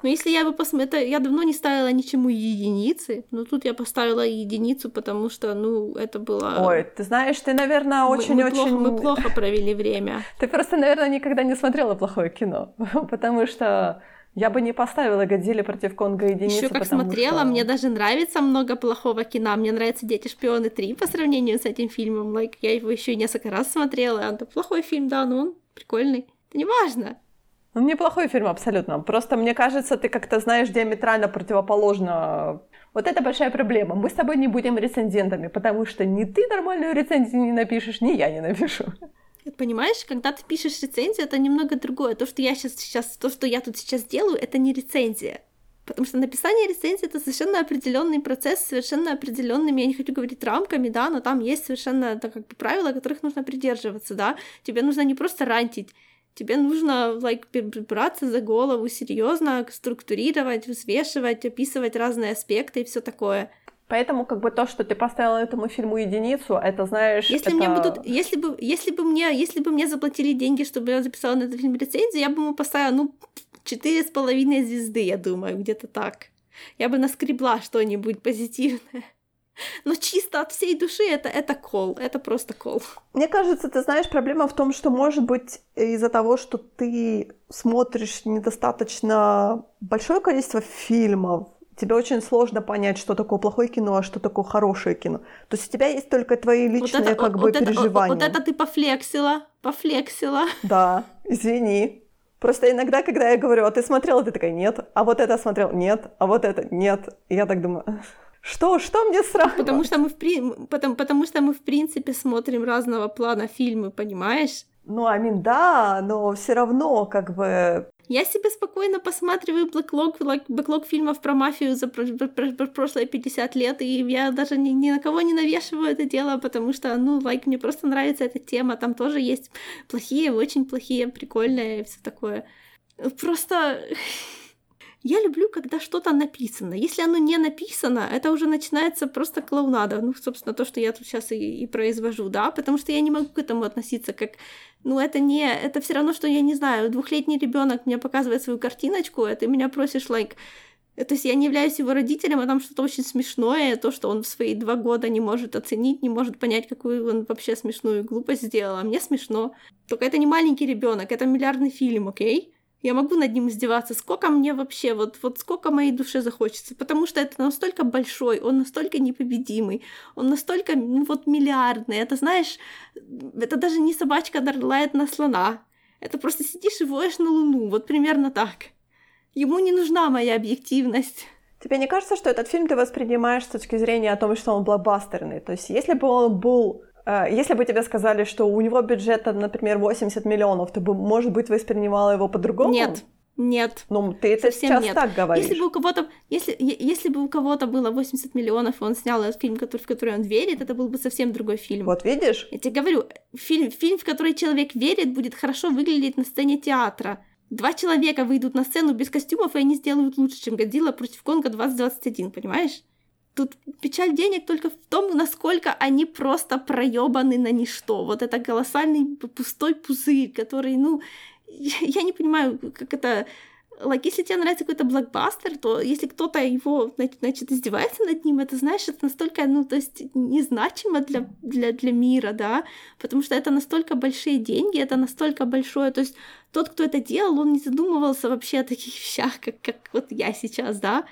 Но если я бы посмотрела... Я давно не ставила ничему единицы, но тут я поставила единицу, потому что, ну, это было... Ой, ты знаешь, ты, наверное, очень-очень... Мы, мы, плохо, мы плохо провели время. *laughs* Ты просто, наверное, никогда не смотрела плохое кино, *laughs* потому что я бы не поставила Годзилли против Конга единицу, Еще как смотрела, что... мне даже нравится много плохого кино. Мне нравится Дети шпионы 3 по сравнению с этим фильмом. Like, я его еще несколько раз смотрела. Это плохой фильм, да, но он прикольный. Это не важно. Ну, неплохой фильм абсолютно. Просто мне кажется, ты как-то знаешь диаметрально противоположно. Вот это большая проблема. Мы с тобой не будем рецензентами, потому что ни ты нормальную рецензию не напишешь, ни я не напишу. Понимаешь, когда ты пишешь рецензию, это немного другое. То, что я сейчас, сейчас, то, что я тут сейчас делаю, это не рецензия. Потому что написание рецензии это совершенно определенный процесс, совершенно определенными, я не хочу говорить рамками, да, но там есть совершенно так, как бы, правила, которых нужно придерживаться, да. Тебе нужно не просто рантить, тебе нужно like, браться за голову серьезно, структурировать, взвешивать, описывать разные аспекты и все такое. Поэтому как бы то, что ты поставила этому фильму единицу, это знаешь. Если это... мне будут, если бы, если бы мне, если бы мне заплатили деньги, чтобы я записала на этот фильм рецензию, я бы ему поставила ну четыре с половиной звезды, я думаю, где-то так. Я бы наскребла что-нибудь позитивное. Но чисто от всей души это, это кол, это просто кол. Мне кажется, ты знаешь, проблема в том, что, может быть, из-за того, что ты смотришь недостаточно большое количество фильмов, тебе очень сложно понять, что такое плохое кино, а что такое хорошее кино. То есть у тебя есть только твои личные вот это, как вот бы это, переживания. Вот, вот это ты пофлексила, пофлексила. Да, извини. Просто иногда, когда я говорю, а ты смотрела, ты такая, нет, а вот это смотрел, нет, а вот это, нет. И я так думаю, что, что мне сразу? Потому что мы в, при... потому, потому что мы в принципе смотрим разного плана фильмы, понимаешь? Ну, Амин, да, но все равно, как бы... Я себе спокойно посматриваю бэклог, бэклог фильмов про мафию за прошлые 50 лет, и я даже ни, ни на кого не навешиваю это дело, потому что, ну, лайк, мне просто нравится эта тема, там тоже есть плохие, очень плохие, прикольные и все такое. Просто *laughs* я люблю, когда что-то написано. Если оно не написано, это уже начинается просто клоунада. Ну, собственно, то, что я тут сейчас и, и произвожу, да, потому что я не могу к этому относиться как ну, это не, это все равно, что я не знаю, двухлетний ребенок мне показывает свою картиночку, а ты меня просишь, like, то есть я не являюсь его родителем, а там что-то очень смешное, то, что он в свои два года не может оценить, не может понять, какую он вообще смешную глупость сделал. А мне смешно. Только это не маленький ребенок, это миллиардный фильм, окей? Я могу над ним издеваться, сколько мне вообще, вот, вот сколько моей душе захочется, потому что это настолько большой, он настолько непобедимый, он настолько, ну, вот, миллиардный, это, знаешь, это даже не собачка лает на слона, это просто сидишь и воешь на луну, вот примерно так. Ему не нужна моя объективность. Тебе не кажется, что этот фильм ты воспринимаешь с точки зрения о том, что он блокбастерный? То есть, если бы он был если бы тебе сказали, что у него бюджет, например, 80 миллионов, ты бы, может быть, воспринимала его по-другому? Нет. Нет. Ну, ты это Совсем сейчас нет. так говоришь. Если бы у кого-то, если, если бы у кого-то было 80 миллионов, и он снял этот фильм, который, в который он верит, это был бы совсем другой фильм. Вот видишь? Я тебе говорю, фильм, фильм, в который человек верит, будет хорошо выглядеть на сцене театра. Два человека выйдут на сцену без костюмов, и они сделают лучше, чем Годзилла против Конга 2021, понимаешь? Тут печаль денег только в том, насколько они просто проебаны на ничто. Вот это колоссальный пустой пузырь, который, ну, я не понимаю, как это... Like, если тебе нравится какой-то блокбастер, то если кто-то его, значит, издевается над ним, это, знаешь, это настолько, ну, то есть, незначимо для, для, для мира, да, потому что это настолько большие деньги, это настолько большое, то есть, тот, кто это делал, он не задумывался вообще о таких вещах, как, как вот я сейчас, да,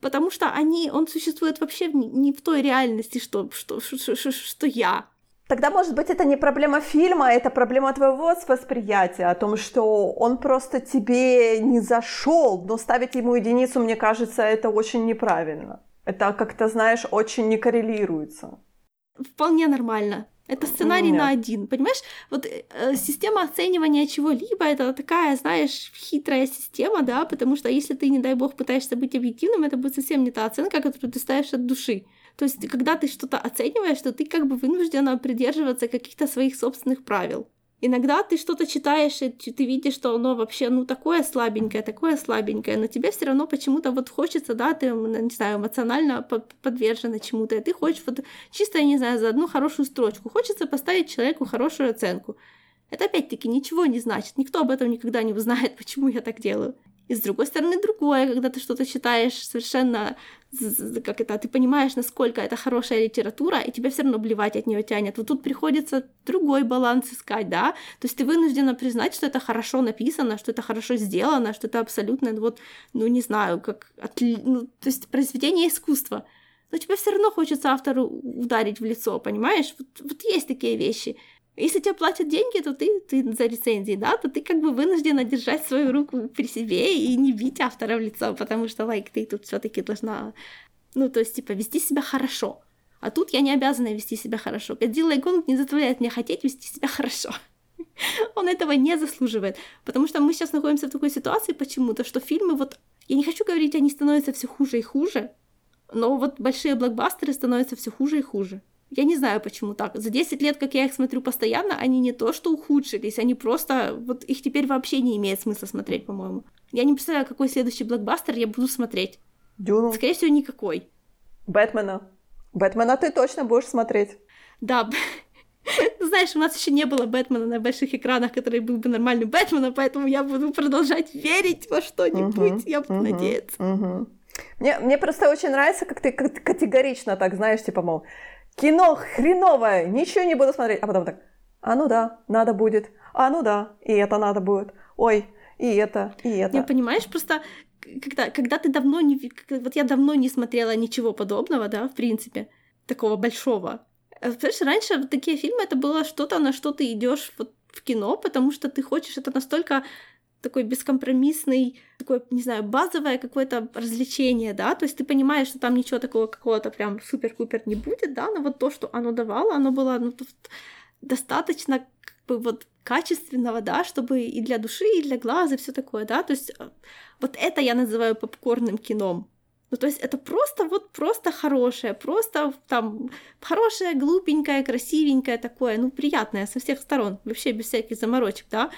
потому что они, он существует вообще не в той реальности, что, что, что, что, что я. Тогда, может быть, это не проблема фильма, это проблема твоего восприятия, о том, что он просто тебе не зашел, но ставить ему единицу, мне кажется, это очень неправильно. Это как-то, знаешь, очень не коррелируется. Вполне нормально. Это сценарий Нет. на один, понимаешь? Вот э, система оценивания чего-либо это такая, знаешь, хитрая система, да, потому что если ты, не дай бог, пытаешься быть объективным, это будет совсем не та оценка, которую ты ставишь от души. То есть, когда ты что-то оцениваешь, то ты как бы вынуждена придерживаться каких-то своих собственных правил. Иногда ты что-то читаешь, и ты видишь, что оно вообще, ну, такое слабенькое, такое слабенькое, но тебе все равно почему-то вот хочется, да, ты, не знаю, эмоционально подвержена чему-то, и ты хочешь вот чисто, я не знаю, за одну хорошую строчку, хочется поставить человеку хорошую оценку. Это опять-таки ничего не значит, никто об этом никогда не узнает, *laughs* почему я так делаю. И с другой стороны, другое, когда ты что-то читаешь совершенно, как это, ты понимаешь, насколько это хорошая литература, и тебе все равно блевать от нее тянет. Вот тут приходится другой баланс искать, да? То есть ты вынуждена признать, что это хорошо написано, что это хорошо сделано, что это абсолютно, вот, ну, не знаю, как, от, ну, то есть произведение искусства. Но тебе все равно хочется автору ударить в лицо, понимаешь? Вот, вот есть такие вещи. Если тебе платят деньги, то ты, ты за рецензии, да, то ты как бы вынуждена держать свою руку при себе и не бить автора в лицо, потому что, лайк, like, ты тут все таки должна, ну, то есть, типа, вести себя хорошо. А тут я не обязана вести себя хорошо. Годзилла и Гонг не заставляет меня хотеть вести себя хорошо. *laughs* Он этого не заслуживает. Потому что мы сейчас находимся в такой ситуации почему-то, что фильмы вот... Я не хочу говорить, они становятся все хуже и хуже, но вот большие блокбастеры становятся все хуже и хуже. Я не знаю, почему так. За 10 лет, как я их смотрю постоянно, они не то что ухудшились, они просто... Вот их теперь вообще не имеет смысла смотреть, по-моему. Я не представляю, какой следующий блокбастер я буду смотреть. Дюну. Скорее всего, никакой. Бэтмена. Бэтмена ты точно будешь смотреть. Да. *laughs* Знаешь, у нас еще не было Бэтмена на больших экранах, который был бы нормальным Бэтменом, поэтому я буду продолжать верить во что-нибудь. Uh-huh, я буду uh-huh, надеяться. Uh-huh. Мне, мне просто очень нравится, как ты категорично так, знаешь, типа, мол, кино хреновое, ничего не буду смотреть, а потом так, а ну да, надо будет, а ну да, и это надо будет, ой, и это, и это. Не понимаешь, просто когда, когда ты давно не... Вот я давно не смотрела ничего подобного, да, в принципе, такого большого. А, знаешь, раньше такие фильмы это было что-то, на что ты идешь вот в кино, потому что ты хочешь, это настолько такой бескомпромиссный, такое, не знаю, базовое какое-то развлечение, да, то есть ты понимаешь, что там ничего такого какого-то прям супер-пупер не будет, да, но вот то, что оно давало, оно было ну, достаточно как бы вот качественного, да, чтобы и для души, и для глаза, и все такое, да, то есть э, вот это я называю попкорным кином. Ну, то есть это просто вот просто хорошее, просто там хорошее, глупенькое, красивенькое такое, ну, приятное со всех сторон, вообще без всяких заморочек, да.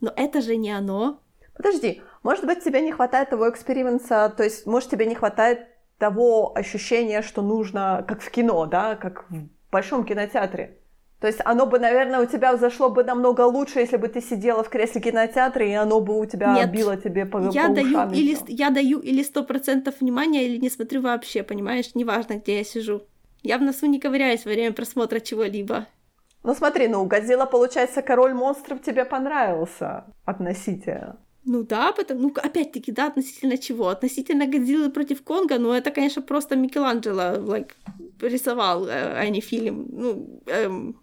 Но это же не оно. Подожди, может быть, тебе не хватает того эксперимента, то есть, может, тебе не хватает того ощущения, что нужно, как в кино, да, как в большом кинотеатре. То есть оно бы, наверное, у тебя взошло бы намного лучше, если бы ты сидела в кресле кинотеатра, и оно бы у тебя Нет, било тебе по, я по даю ушам. Или, я даю или сто процентов внимания, или не смотрю вообще, понимаешь? Неважно, где я сижу. Я в носу не ковыряюсь во время просмотра чего-либо. Ну смотри, ну Годзилла, получается, король монстров тебе понравился относительно. Ну да, потому, ну опять-таки, да, относительно чего? Относительно Годзиллы против Конга, ну это, конечно, просто Микеланджело like, рисовал, э, а не фильм. Ну, эм,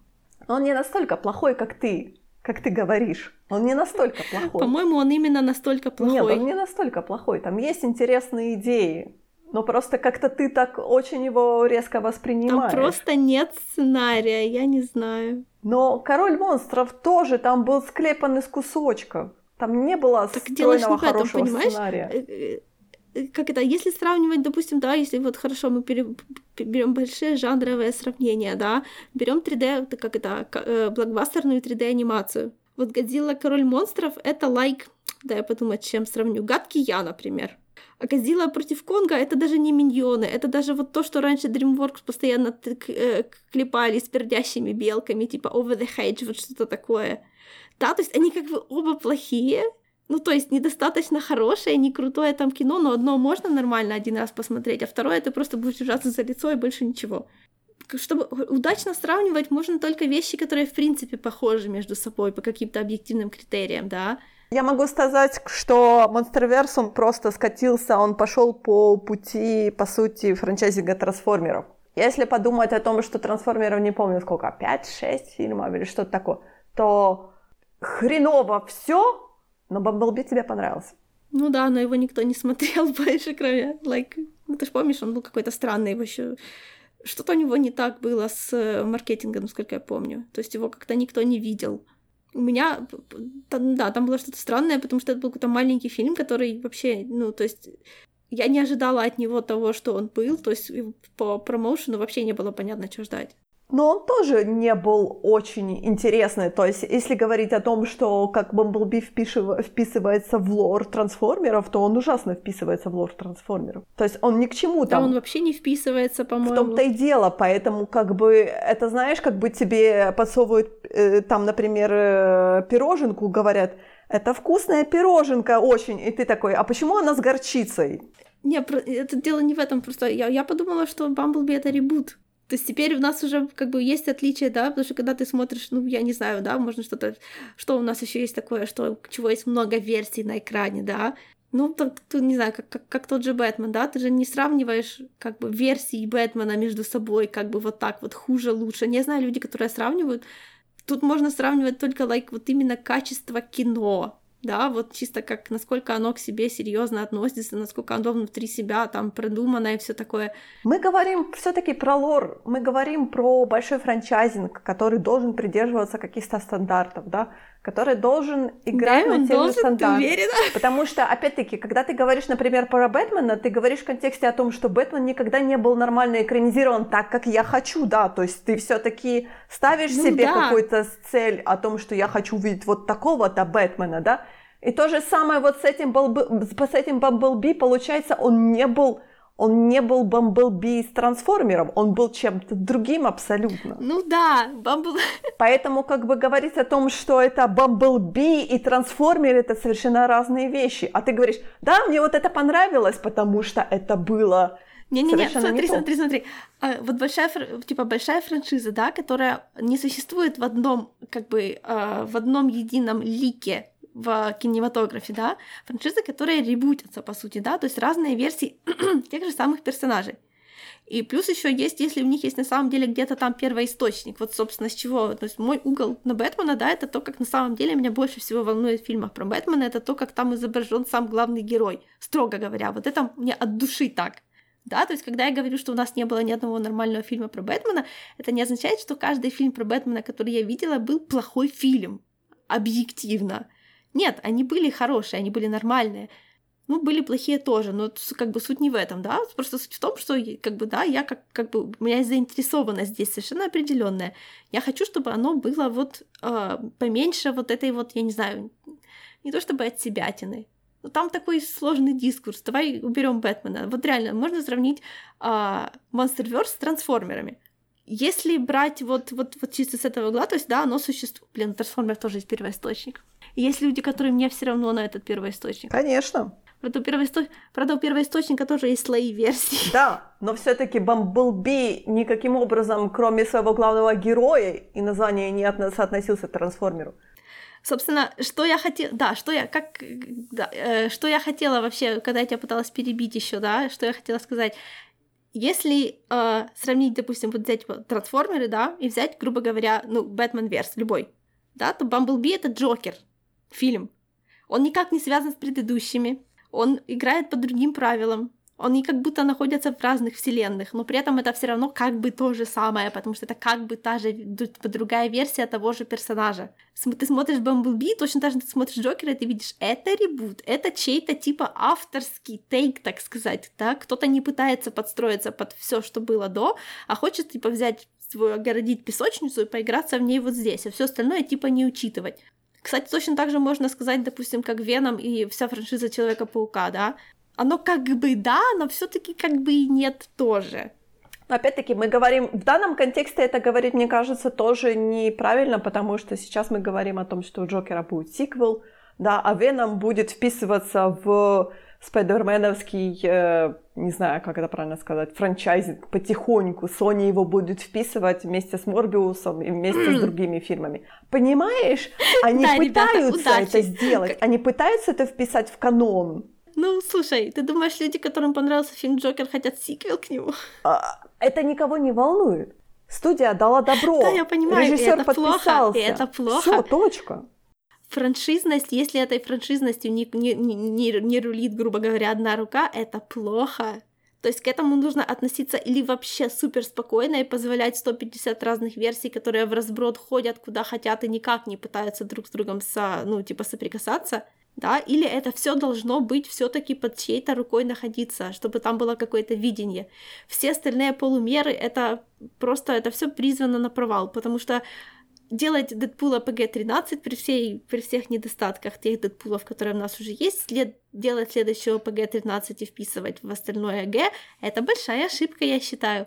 он не настолько плохой, как ты, как ты говоришь. Он не настолько плохой. По-моему, он именно настолько плохой. Нет, он не настолько плохой. Там есть интересные идеи. Но просто как-то ты так очень его резко воспринимаешь. Там просто нет сценария, я не знаю. Но король монстров тоже там был склепан из кусочков. Там не было так стройного хорошего этом, понимаешь? сценария. Э, э, Э, как это, если сравнивать, допустим, да, если вот хорошо мы берем большие жанровые сравнения, да, берем 3D, как это, блокбастерную 3D анимацию. Вот Годзилла Король монстров это лайк, да, я подумать, чем сравню. Гадкий я, например. А Годзилла против Конга это даже не миньоны, это даже вот то, что раньше DreamWorks постоянно э, клепали с пердящими белками, типа Over the Hedge, вот что-то такое. Да, то есть они как бы оба плохие, ну, то есть недостаточно хорошее, не крутое там кино, но одно можно нормально один раз посмотреть, а второе ты просто будешь держаться за лицо и больше ничего. Чтобы удачно сравнивать, можно только вещи, которые в принципе похожи между собой по каким-то объективным критериям, да. Я могу сказать, что он просто скатился, он пошел по пути, по сути, франчайзинга трансформеров. Если подумать о том, что трансформеров, не помню сколько, 5-6 фильмов или что-то такое, то хреново все, но Бамблби тебе понравился. Ну да, но его никто не смотрел *laughs* больше, кроме, like, ну ты же помнишь, он был какой-то странный вообще. Что-то у него не так было с маркетингом, насколько я помню. То есть его как-то никто не видел. У меня, там, да, там было что-то странное, потому что это был какой-то маленький фильм, который вообще, ну, то есть я не ожидала от него того, что он был, то есть по промоушену вообще не было понятно, что ждать но он тоже не был очень интересный. То есть, если говорить о том, что как Бамблби вписывается в лор трансформеров, то он ужасно вписывается в лор трансформеров. То есть он ни к чему там... Да он вообще не вписывается, по-моему. В том-то и дело, поэтому как бы это знаешь, как бы тебе подсовывают э, там, например, э, пироженку, говорят, это вкусная пироженка очень, и ты такой, а почему она с горчицей? Не, это дело не в этом, просто я, я подумала, что Бамблби это ребут. То есть теперь у нас уже как бы есть отличие, да, потому что когда ты смотришь, ну, я не знаю, да, можно что-то, что у нас еще есть такое, что чего есть много версий на экране, да, ну, так, ты, не знаю, как, как, как тот же Бэтмен, да, ты же не сравниваешь как бы версии Бэтмена между собой, как бы вот так вот хуже, лучше. Не знаю, люди, которые сравнивают, тут можно сравнивать только, like, вот именно качество кино, да, вот чисто как насколько оно к себе серьезно относится, насколько оно внутри себя там продумано и все такое. Мы говорим все-таки про лор, мы говорим про большой франчайзинг, который должен придерживаться каких-то стандартов, да, который должен играть да, на тех же стандартах. Потому что, опять-таки, когда ты говоришь, например, про Бэтмена, ты говоришь в контексте о том, что Бэтмен никогда не был нормально экранизирован так, как я хочу, да, то есть ты все-таки ставишь ну, себе да. какую-то цель о том, что я хочу увидеть вот такого-то Бэтмена, да, и то же самое вот с этим, Балб... с этим Бамблби, получается, он не был он не был Бамблби с трансформером, он был чем-то другим абсолютно. Ну да, Бамбл... *laughs* Поэтому как бы говорить о том, что это Бамблби и трансформер, это совершенно разные вещи. А ты говоришь, да, мне вот это понравилось, потому что это было не-не-не, смотри, не смотри, смотри. А, вот большая, типа, большая франшиза, да, которая не существует в одном, как бы, а, в одном едином лике в кинематографе, да, франшизы, которые ребутятся, по сути, да, то есть разные версии *clears throat* тех же самых персонажей. И плюс еще есть, если у них есть на самом деле где-то там первоисточник, вот, собственно, с чего, то есть мой угол на Бэтмена, да, это то, как на самом деле меня больше всего волнует в фильмах про Бэтмена, это то, как там изображен сам главный герой, строго говоря, вот это мне от души так. Да, то есть, когда я говорю, что у нас не было ни одного нормального фильма про Бэтмена, это не означает, что каждый фильм про Бэтмена, который я видела, был плохой фильм. Объективно. Нет, они были хорошие, они были нормальные. Ну, были плохие тоже, но как бы суть не в этом, да, просто суть в том, что как бы, да, я как, как бы, у меня есть заинтересованность здесь совершенно определенная. Я хочу, чтобы оно было вот э, поменьше вот этой вот, я не знаю, не то чтобы от себятины, но там такой сложный дискурс. Давай уберем Бэтмена. Вот реально, можно сравнить э, Monsterverse с трансформерами. Если брать вот, вот, вот чисто с этого угла, то есть, да, оно существует. Блин, трансформер тоже есть первоисточник. И есть люди, которые мне все равно на этот первоисточник. Конечно. Правда, у, первоисто... Правда, у первоисточника тоже есть слои версий. Да, но все-таки Бамблби никаким образом, кроме своего главного героя и названия, не соотносился к трансформеру. Собственно, что я хотела, да, что я, как, да, э, что я хотела вообще, когда я тебя пыталась перебить еще, да, что я хотела сказать. Если э, сравнить, допустим, вот взять вот, трансформеры, да, и взять, грубо говоря, ну, Бэтмен Верс, любой, да, то Бамблби это Джокер, фильм. Он никак не связан с предыдущими, он играет по другим правилам, они как будто находятся в разных вселенных, но при этом это все равно как бы то же самое, потому что это как бы та же другая версия того же персонажа. Ты смотришь Бамблби, точно так же ты смотришь Джокера, и ты видишь, это ребут, это чей-то типа авторский тейк, так сказать, да, кто-то не пытается подстроиться под все, что было до, а хочет типа взять свою огородить песочницу и поиграться в ней вот здесь, а все остальное типа не учитывать. Кстати, точно так же можно сказать, допустим, как Веном и вся франшиза Человека-паука, да оно как бы да, но все-таки как бы и нет тоже. Опять-таки, мы говорим, в данном контексте это говорить, мне кажется, тоже неправильно, потому что сейчас мы говорим о том, что у Джокера будет сиквел, да, а Веном будет вписываться в спайдерменовский, э, не знаю, как это правильно сказать, франчайзинг потихоньку. Sony его будет вписывать вместе с Морбиусом и вместе с *clears throat* другими фильмами. Понимаешь? Они пытаются это сделать, они пытаются это вписать в канон. Ну, слушай, ты думаешь, люди, которым понравился фильм Джокер, хотят сиквел к нему? А, это никого не волнует. Студия дала добро. Да, я понимаю, Режиссер это плохо. Это плохо. Все, точка. Франшизность, если этой франшизностью не, не, не, не рулит, грубо говоря, одна рука, это плохо. То есть к этому нужно относиться или вообще супер спокойно и позволять 150 разных версий, которые в разброд ходят куда хотят и никак не пытаются друг с другом со, ну, типа соприкасаться, да, или это все должно быть все-таки под чьей-то рукой находиться, чтобы там было какое-то видение. Все остальные полумеры это просто это все призвано на провал, потому что делать Дэдпула PG-13 при, всей, при всех недостатках тех Дэдпулов, которые у нас уже есть, след, делать следующего PG-13 и вписывать в остальное Г, это большая ошибка, я считаю.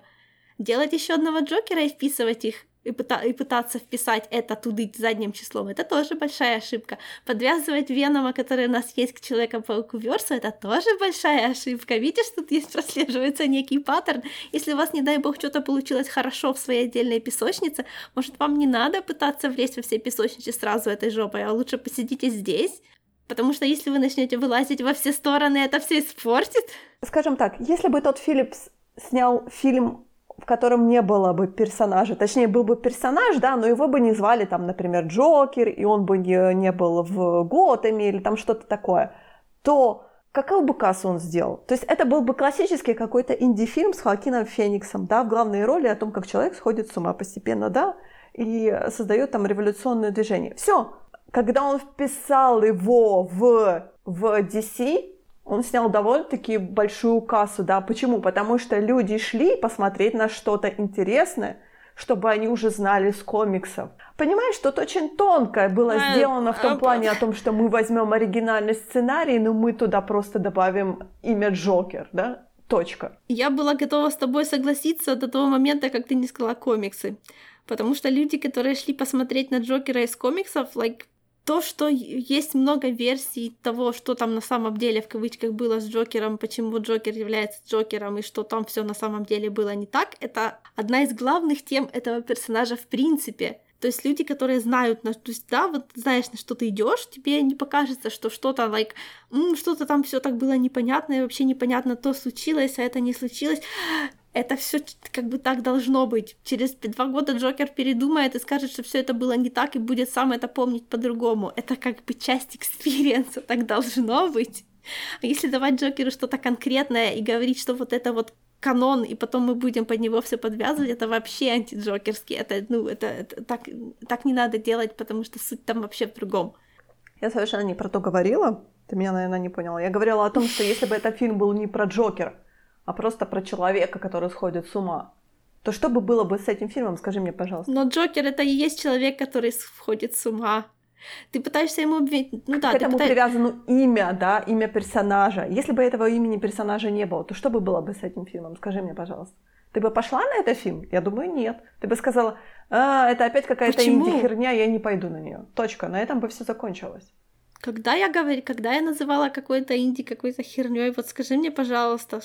Делать еще одного Джокера и вписывать их и, пыта- и пытаться вписать это туды задним числом, это тоже большая ошибка. Подвязывать Венома, который у нас есть к Человеку-пауку Версу, это тоже большая ошибка. Видишь, тут есть *laughs* прослеживается некий паттерн. Если у вас, не дай бог, что-то получилось хорошо в своей отдельной песочнице, может, вам не надо пытаться влезть во все песочницы сразу этой жопой, а лучше посидите здесь, Потому что если вы начнете вылазить во все стороны, это все испортит. Скажем так, если бы тот Филлипс снял фильм в котором не было бы персонажа, точнее, был бы персонаж, да, но его бы не звали там, например, Джокер, и он бы не, не был в Готэме или там что-то такое, то какую бы кассу он сделал? То есть это был бы классический какой-то инди-фильм с Хоакином Фениксом, да, в главной роли о том, как человек сходит с ума постепенно, да, и создает там революционное движение. Все. Когда он вписал его в, в DC, он снял довольно-таки большую кассу, да. Почему? Потому что люди шли посмотреть на что-то интересное, чтобы они уже знали с комиксов. Понимаешь, тут очень тонкое было а, сделано в том а, плане о том, что мы возьмем оригинальный сценарий, но мы туда просто добавим имя Джокер, да? Точка. Я была готова с тобой согласиться до того момента, как ты не сказала комиксы. Потому что люди, которые шли посмотреть на Джокера из комиксов, like, то, что есть много версий того, что там на самом деле в кавычках было с Джокером, почему Джокер является Джокером и что там все на самом деле было не так, это одна из главных тем этого персонажа в принципе. То есть люди, которые знают, на, то есть, да, вот знаешь, на что ты идешь, тебе не покажется, что что-то, like, что-то там все так было непонятно, и вообще непонятно, то случилось, а это не случилось. Это все как бы так должно быть. Через два года Джокер передумает и скажет, что все это было не так, и будет сам это помнить по-другому. Это как бы часть experience а, так должно быть. А если давать Джокеру что-то конкретное и говорить, что вот это вот канон, и потом мы будем под него все подвязывать, это вообще антиджокерский. Это, ну, это, это так, так не надо делать, потому что суть там вообще в другом. Я совершенно не про то говорила. Ты меня, наверное, не поняла. Я говорила о том, что если бы этот фильм был не про Джокера, а просто про человека, который сходит с ума, то что бы было бы с этим фильмом, скажи мне, пожалуйста. Но Джокер это и есть человек, который сходит с ума. Ты пытаешься ему обвинить... Ну да, К этому пытаешь... привязано имя, да, имя персонажа. Если бы этого имени персонажа не было, то что бы было бы с этим фильмом? Скажи мне, пожалуйста. Ты бы пошла на этот фильм? Я думаю, нет. Ты бы сказала, а, это опять какая-то инди-херня, я не пойду на нее. Точка. На этом бы все закончилось. Когда я говорю, когда я называла какой-то инди какой-то херней, вот скажи мне, пожалуйста,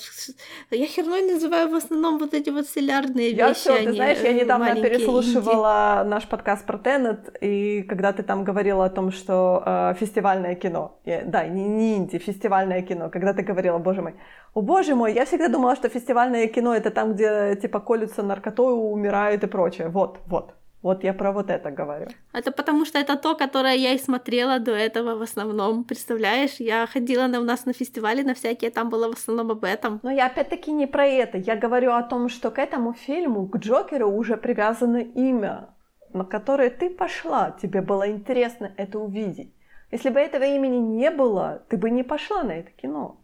я херной называю в основном вот эти вот стилярные я вещи. Все, ты знаешь, я недавно переслушивала инди. наш подкаст про Теннет, и когда ты там говорила о том, что э, фестивальное кино, я, да, не, не инди, фестивальное кино, когда ты говорила, боже мой, о боже мой, я всегда думала, что фестивальное кино это там, где типа колются наркотой, умирают и прочее. Вот, вот, вот я про вот это говорю. Это потому что это то, которое я и смотрела до этого в основном. Представляешь, я ходила на, у нас на фестивале на всякие, там было в основном об этом. Но я опять-таки не про это. Я говорю о том, что к этому фильму, к Джокеру уже привязано имя, на которое ты пошла. Тебе было интересно это увидеть. Если бы этого имени не было, ты бы не пошла на это кино.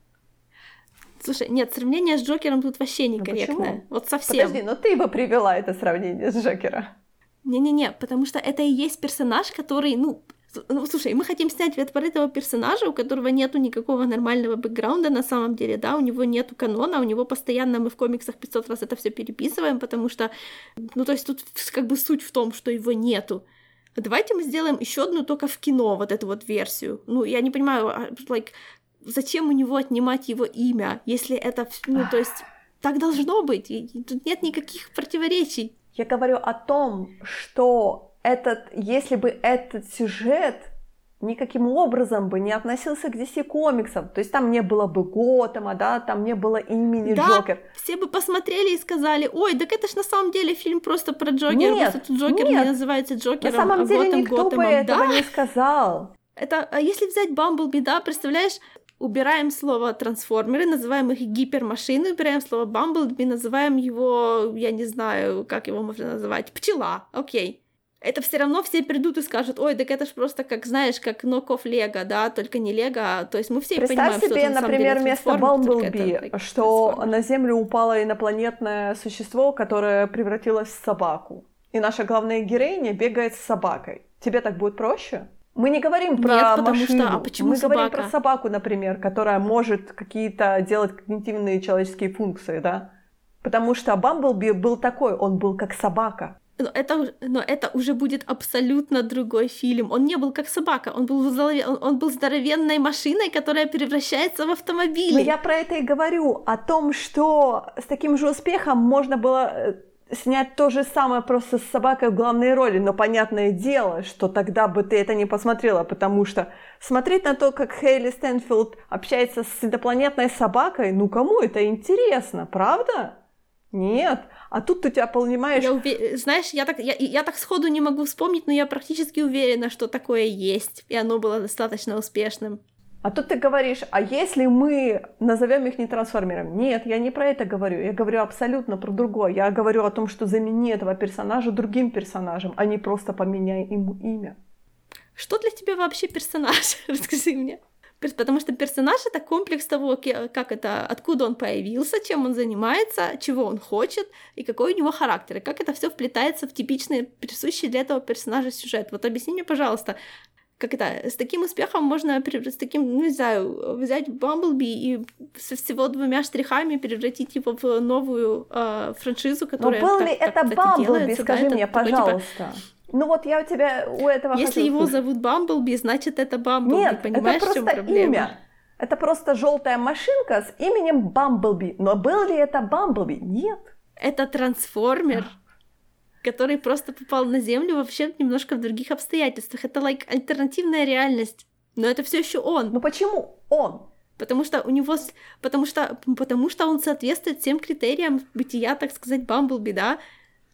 Слушай, нет, сравнение с Джокером тут вообще некорректное. Ну, вот совсем. Подожди, но ты бы привела это сравнение с Джокером. Не-не-не, потому что это и есть персонаж, который, ну, ну, слушай, мы хотим снять про этого персонажа, у которого нету никакого нормального бэкграунда на самом деле, да, у него нету канона, у него постоянно мы в комиксах 500 раз это все переписываем, потому что, ну, то есть тут как бы суть в том, что его нету. Давайте мы сделаем еще одну только в кино, вот эту вот версию. Ну, я не понимаю, а, like, зачем у него отнимать его имя, если это, ну, то есть, так должно быть, и тут нет никаких противоречий. Я говорю о том, что этот, если бы этот сюжет никаким образом бы не относился к DC комиксам. То есть там не было бы Готэма, да, там не было имени да, Джокер. все бы посмотрели и сказали, ой, так это ж на самом деле фильм просто про Джокера, нет, просто Джокер нет. не называется Джокером, На самом а деле Готэм, никто Готэмом. бы этого да? не сказал. Это, а если взять Бамблби, да, представляешь, убираем слово трансформеры, называем их гипермашины, убираем слово Бамблби, называем его, я не знаю, как его можно называть, пчела, окей. Это все равно все придут и скажут, ой, так это ж просто как, знаешь, как ноков Лего, да, только не Лего, то есть мы все Представь понимаем, себе, что это, например, на вместо Бамблби, что на Землю упало инопланетное существо, которое превратилось в собаку. И наша главная героиня бегает с собакой. Тебе так будет проще? Мы не говорим про Нет, потому машину. Что, а почему Мы собака? говорим про собаку, например, которая может какие-то делать когнитивные человеческие функции, да? Потому что Бамблби был такой, он был как собака. Но это, но это уже будет абсолютно другой фильм. Он не был как собака, он был, он, он был здоровенной машиной, которая превращается в автомобиль. Но я про это и говорю, о том, что с таким же успехом можно было э, снять то же самое просто с собакой в главной роли, но понятное дело, что тогда бы ты это не посмотрела, потому что смотреть на то, как Хейли Стэнфилд общается с инопланетной собакой, ну кому это интересно, правда? Нет. А тут ты тебя понимаешь... Я уве... Знаешь, я так, я, я так сходу не могу вспомнить, но я практически уверена, что такое есть, и оно было достаточно успешным. А тут ты говоришь, а если мы назовем их не трансформерами? Нет, я не про это говорю. Я говорю абсолютно про другое. Я говорю о том, что замени этого персонажа другим персонажем, а не просто поменяй ему имя. Что для тебя вообще персонаж? *laughs* Расскажи мне. Потому что персонаж это комплекс того, как это, откуда он появился, чем он занимается, чего он хочет и какой у него характер, и как это все вплетается в типичный присущий для этого персонажа сюжет. Вот объясни мне, пожалуйста, как это, с таким успехом можно, с таким, ну, не знаю, взять Бамблби и со всего двумя штрихами превратить его в новую э, франшизу, которая... Но был так, ли так, это Бамблби, скажи да, мне, это, пожалуйста. Типа, ну вот я у тебя у этого Если его слушать. зовут Бамблби, значит это Бамблби, Нет, понимаешь, это просто имя. Это просто желтая машинка с именем Бамблби. Но был ли это Бамблби? Нет. Это трансформер который просто попал на Землю вообще немножко в других обстоятельствах. Это like альтернативная реальность. Но это все еще он. Ну почему он? Потому что у него, потому что, потому что он соответствует всем критериям бытия, так сказать, Бамблби, да?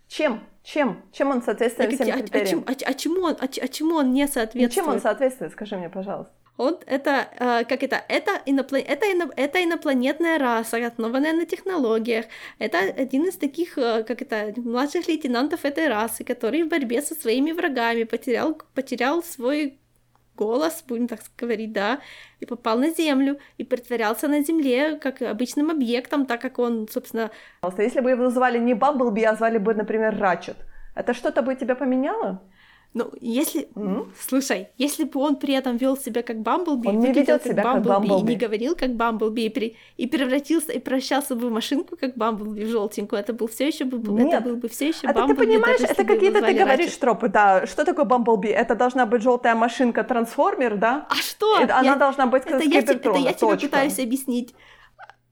Чем? Чем? Чем он соответствует всем а, критериям? А, а, а, а, чему он, а, а чему он не соответствует? Ну, чем он соответствует, скажи мне, пожалуйста. Он это, э, как это, это, иноплан... это, ино... это инопланетная раса, основанная на технологиях. Это один из таких, э, как это, младших лейтенантов этой расы, который в борьбе со своими врагами потерял, потерял свой голос, будем так говорить, да, и попал на Землю, и притворялся на Земле как обычным объектом, так как он, собственно... Если бы его звали не Бамблби, а звали бы, например, Рачет, это что-то бы тебя поменяло? Ну, если... Mm-hmm. Слушай, если бы он при этом вел себя как Бамблби, он не ведет себя как Бамблби, и не говорил как Бамблби, и, при... и превратился, и превращался бы в машинку как Бамблби в желтенькую, это был все еще бы... Нет. Это был бы все еще это Бамблби. ты понимаешь, это какие-то ты говоришь раньше. тропы, да. Что такое Бамблби? Это должна быть желтая машинка трансформер, да? А что? Это, я... Она должна быть это я, это я тебе пытаюсь объяснить.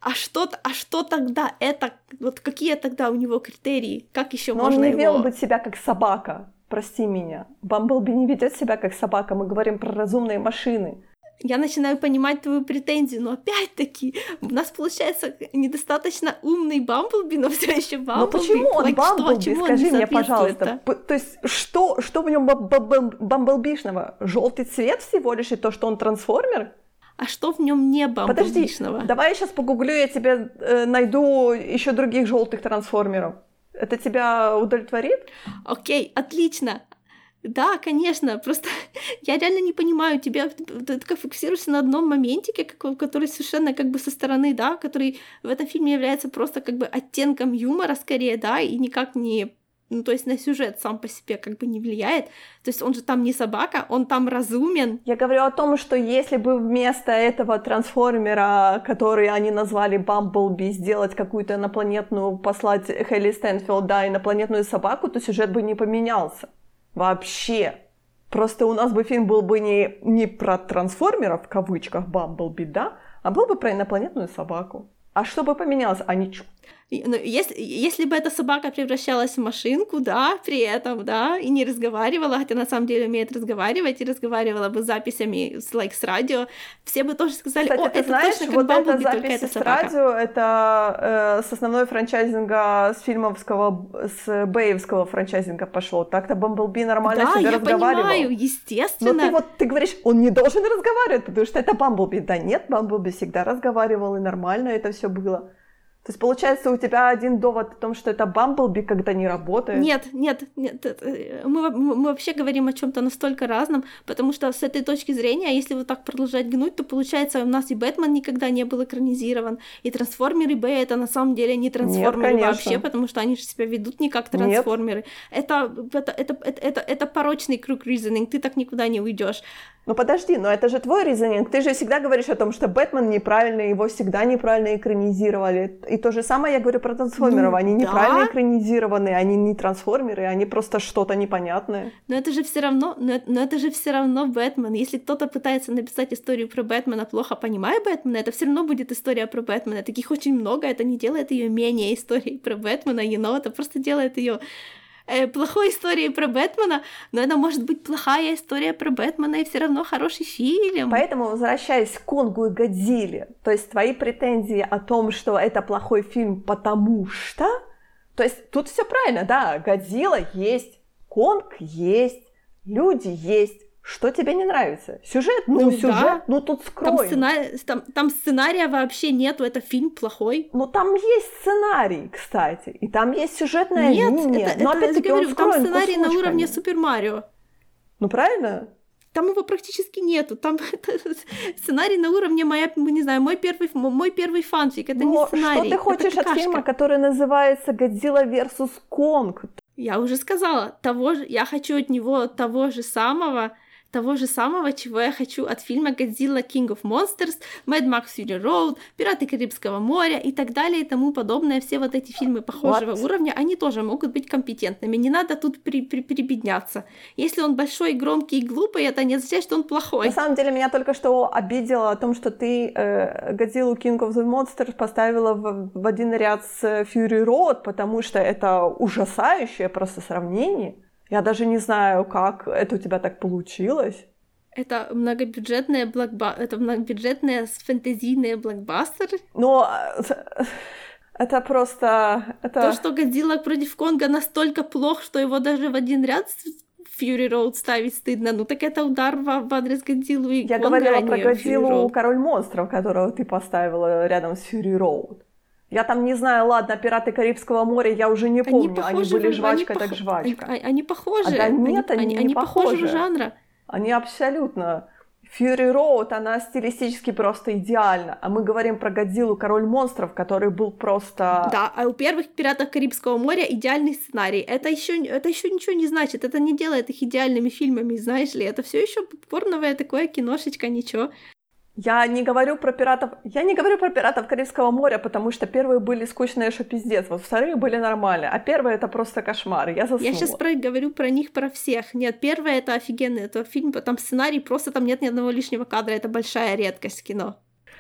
А что, а что тогда это, вот какие тогда у него критерии, как еще Но можно он не его... вел быть себя как собака прости меня. Бамблби не ведет себя как собака, мы говорим про разумные машины. Я начинаю понимать твою претензию, но опять-таки у нас получается недостаточно умный Бамблби, но все еще Бамблби. Но почему он like, Бамблби? Что, Скажи мне, пожалуйста. То есть что, что в нем бамблбишного? Желтый цвет всего лишь и то, что он трансформер? А что в нем не бамблбишного? Подожди, давай я сейчас погуглю, я тебе э, найду еще других желтых трансформеров. Это тебя удовлетворит? Окей, отлично. Да, конечно, просто *laughs* я реально не понимаю тебя, ты как фокусируешься на одном моментике, который совершенно как бы со стороны, да, который в этом фильме является просто как бы оттенком юмора скорее, да, и никак не ну, то есть на сюжет сам по себе как бы не влияет. То есть он же там не собака, он там разумен. Я говорю о том, что если бы вместо этого трансформера, который они назвали Бамблби, сделать какую-то инопланетную, послать Хелли Стэнфилд, да, инопланетную собаку, то сюжет бы не поменялся. Вообще. Просто у нас бы фильм был бы не, не про трансформеров, в кавычках, Бамблби, да, а был бы про инопланетную собаку. А что бы поменялось? А ничего. Ну, если, если бы эта собака превращалась в машинку, да, при этом, да, и не разговаривала, хотя на самом деле умеет разговаривать, и разговаривала бы с записями с, like, с радио, все бы тоже сказали, Кстати, о, ты это знаешь, точно вот как Бамблби, эта запись это с радио, это э, с основной франчайзинга, с фильмовского, с бейвского франчайзинга пошло. Так-то Бамблби нормально да, себе я разговаривал. понимаю, естественно. Но ты вот, ты говоришь, он не должен разговаривать, потому что это Бамблби. Да нет, Бамблби всегда разговаривал, и нормально это все было. То есть, получается, у тебя один довод о том, что это Бамблби, когда не работает? Нет, нет, нет. Э, мы, мы вообще говорим о чем-то настолько разном, потому что с этой точки зрения, если вот так продолжать гнуть, то получается, у нас и Бэтмен никогда не был экранизирован, и Трансформеры Б это на самом деле не трансформеры нет, вообще, потому что они же себя ведут не как трансформеры. Это, это, это, это, это, это порочный круг reasoning, ты так никуда не уйдешь. Ну подожди, но это же твой резонинг. Ты же всегда говоришь о том, что Бэтмен неправильный, его всегда неправильно экранизировали. И то же самое я говорю про трансформеров. Ну, они неправильно да. экранизированы, они не трансформеры, они просто что-то непонятное. Но это же все равно, но, но это же все равно Бэтмен. Если кто-то пытается написать историю про Бэтмена, плохо понимая Бэтмена, это все равно будет история про Бэтмена. Таких очень много, это не делает ее менее историей про Бэтмена, you know, это просто делает ее плохой историей про Бэтмена, но это может быть плохая история про Бэтмена и все равно хороший фильм. Поэтому, возвращаясь к Конгу и Годзилле, то есть твои претензии о том, что это плохой фильм, потому что... То есть тут все правильно, да, Годзилла есть, Конг есть, люди есть, что тебе не нравится? Сюжет? Ну, ну сюжет, да. ну тут скрой. Там, сценарий, там, там сценария вообще нету, это фильм плохой. Ну там есть сценарий, кстати, и там есть сюжетная Нет, линия. Это, Но это, опять-таки говорю, там сценарий на уровне Супер Марио. Ну правильно? Там его практически нету. Там *laughs* сценарий на уровне моя, не знаю, мой первый, мой первый фанфик. Это Но не сценарий. Что ты хочешь от фильма, который называется Годзилла versus Конг? Я уже сказала, того же, я хочу от него того же самого, того же самого, чего я хочу от фильма Godzilla King of Monsters, Mad Max Fury Road, Пираты Карибского моря и так далее и тому подобное. Все вот эти фильмы похожего What? уровня, они тоже могут быть компетентными. Не надо тут при при прибедняться. Если он большой, громкий и глупый, это не означает, что он плохой. На самом деле меня только что обидело о том, что ты э, Godzilla King of the Monsters поставила в, в один ряд с Fury Road, потому что это ужасающее просто сравнение. Я даже не знаю, как это у тебя так получилось. Это многобюджетные блокба... это многобюджетные фэнтезийные блокбастеры. Но это просто... Это... То, что Годзилла против Конга настолько плох, что его даже в один ряд Фьюри Роуд ставить стыдно. Ну так это удар в, в адрес Годзиллу и Я Конга, говорила а про Годзиллу Король монстров, которого ты поставила рядом с Фьюри Роуд. Я там не знаю, ладно, пираты Карибского моря, я уже не помню. Они, похожи, они были жвачка, они так пох... жвачка. Они, они похожи. А, да нет, они, они, они, они похожи. похожего жанра. Они абсолютно. Fury Road, она стилистически просто идеальна. А мы говорим про Годзиллу Король монстров, который был просто... Да, а у первых пиратов Карибского моря идеальный сценарий. Это еще, это еще ничего не значит. Это не делает их идеальными фильмами, знаешь ли. Это все еще попкорновое такое киношечка, ничего. Я не говорю про пиратов, я не говорю про пиратов Карибского моря, потому что первые были скучные, что пиздец, вот вторые были нормальные, а первые это просто кошмар, я заснула. Я сейчас про, говорю про них, про всех. Нет, первое это офигенный, это фильм, там сценарий, просто там нет ни одного лишнего кадра, это большая редкость кино.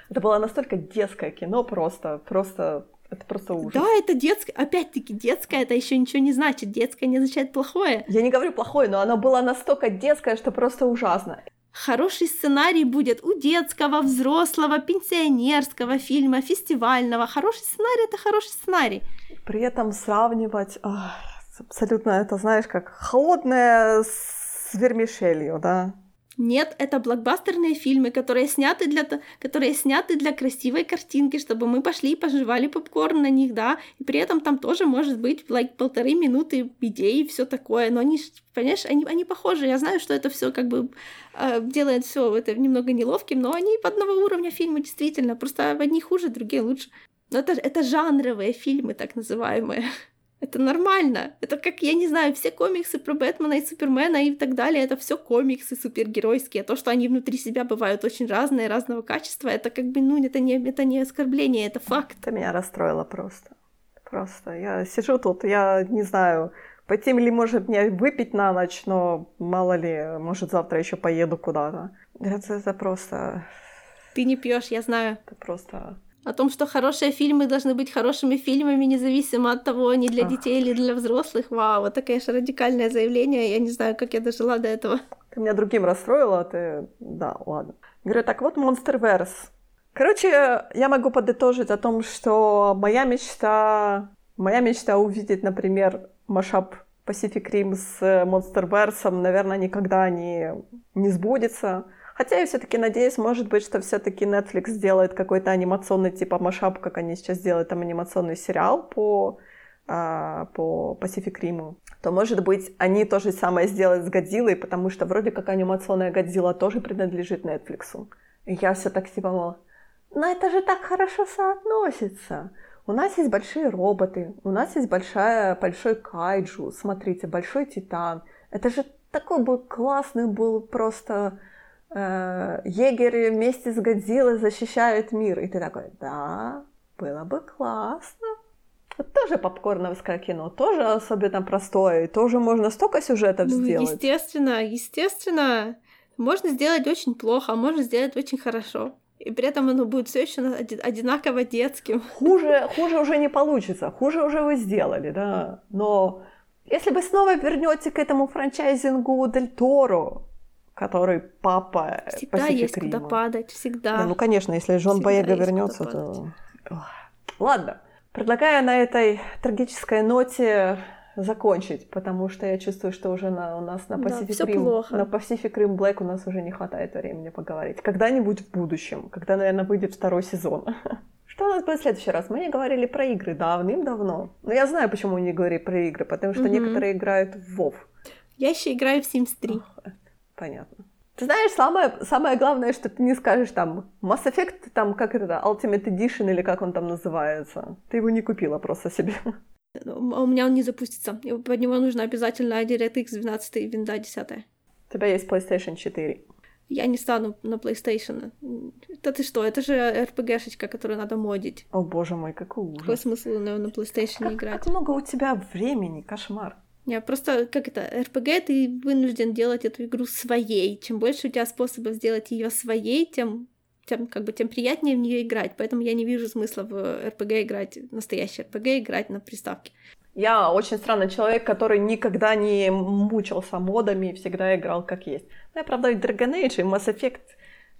Это было настолько детское кино, просто, просто это просто ужас. Да, это детское. Опять-таки, детское это еще ничего не значит. Детское не означает плохое. Я не говорю плохое, но оно было настолько детское, что просто ужасно. Хороший сценарий будет у детского, взрослого, пенсионерского фильма, фестивального. Хороший сценарий — это хороший сценарий. При этом сравнивать ах, абсолютно это, знаешь, как холодное с вермишелью, да? Нет, это блокбастерные фильмы, которые сняты для, которые сняты для красивой картинки, чтобы мы пошли и пожевали попкорн на них, да, и при этом там тоже может быть like, полторы минуты идей и все такое, но они, понимаешь, они, они похожи, я знаю, что это все как бы э, делает все это немного неловким, но они одного уровня фильмы действительно, просто одни хуже, другие лучше. Но это, это жанровые фильмы, так называемые. Это нормально. Это как, я не знаю, все комиксы про Бэтмена и Супермена и так далее, это все комиксы супергеройские. То, что они внутри себя бывают очень разные, разного качества, это как бы, ну, это не, это не оскорбление, это факт. Это меня расстроило просто. Просто. Я сижу тут, я не знаю, пойти ли, может, мне выпить на ночь, но мало ли, может, завтра еще поеду куда-то. Это, это просто... Ты не пьешь, я знаю. Это просто о том, что хорошие фильмы должны быть хорошими фильмами, независимо от того, они для детей или для взрослых. Вау, это, конечно, радикальное заявление. Я не знаю, как я дожила до этого. Ты меня другим расстроила, а ты... Да, ладно. Говорю, так вот, Monsterverse. Короче, я могу подытожить о том, что моя мечта... Моя мечта увидеть, например, машап Pacific Rim с Monsterverse, наверное, никогда не, не сбудется. Хотя я все-таки надеюсь, может быть, что все-таки Netflix сделает какой-то анимационный типа машап, как они сейчас делают там анимационный сериал по, а, по Pacific Rim, то, может быть, они то же самое сделают с Годзиллой, потому что вроде как анимационная Годзилла тоже принадлежит Netflix. И я все так типа, мол, но это же так хорошо соотносится. У нас есть большие роботы, у нас есть большая, большой кайджу, смотрите, большой титан. Это же такой был классный был просто э, егерь вместе с Годзиллой защищают мир. И ты такой, да, было бы классно. Вот тоже попкорновское кино, тоже особенно простое, и тоже можно столько сюжетов ну, сделать. Естественно, естественно, можно сделать очень плохо, а можно сделать очень хорошо. И при этом оно будет все еще одинаково детским. *laughs* Хуже, хуже уже не получится, хуже уже вы сделали, да. Но если вы снова вернете к этому франчайзингу Дель Торо, который папа Всегда есть куда падать, всегда. Не, ну, конечно, если Жон Боега вернется, то... Ладно, предлагаю на этой трагической ноте закончить, потому что я чувствую, что уже на, у нас на Pacific, да, Rim, на Pacific Rim Black у нас уже не хватает времени поговорить. Когда-нибудь в будущем, когда, наверное, выйдет второй сезон. *laughs* Что у нас будет в следующий раз? Мы не говорили про игры давным-давно. Но я знаю, почему мы не говорили про игры, потому что mm-hmm. некоторые играют в WoW. Я еще играю в Sims 3. Понятно. Ты знаешь, самое, самое главное, что ты не скажешь там Mass Effect, там, как это, Ultimate Edition или как он там называется. Ты его не купила просто себе. У меня он не запустится. Под него нужно обязательно DirectX 12 и винда 10. Ты У тебя есть PlayStation 4. Я не стану на PlayStation. Да ты что, это же RPG-шечка, которую надо модить. О боже мой, какой ужас. Какой смысл на, на PlayStation как, играть? Как много у тебя времени, кошмар. Не, просто, как это, RPG, ты вынужден делать эту игру своей. Чем больше у тебя способов сделать ее своей, тем тем, как бы, тем приятнее в нее играть. Поэтому я не вижу смысла в RPG играть, настоящий RPG играть на приставке. Я очень странный человек, который никогда не мучился модами и всегда играл как есть. Ну, я, правда, и Dragon Age, и Mass Effect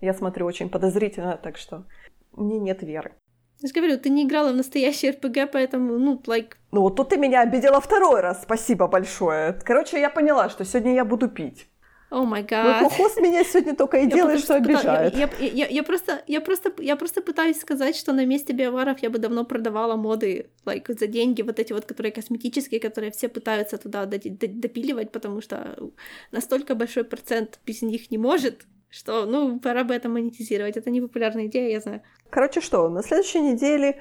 я смотрю очень подозрительно, так что мне нет веры. Я же говорю, ты не играла в настоящий RPG, поэтому, ну, like... Ну, вот тут ты меня обидела второй раз, спасибо большое. Короче, я поняла, что сегодня я буду пить. О май гад. Хост меня сегодня только и делает, что обижает. Я, я, я, я, просто, я, просто, я просто пытаюсь сказать, что на месте биоваров я бы давно продавала моды like, за деньги, вот эти вот, которые косметические, которые все пытаются туда допиливать, потому что настолько большой процент без них не может, что, ну, пора бы это монетизировать. Это не популярная идея, я знаю. Короче, что, на следующей неделе...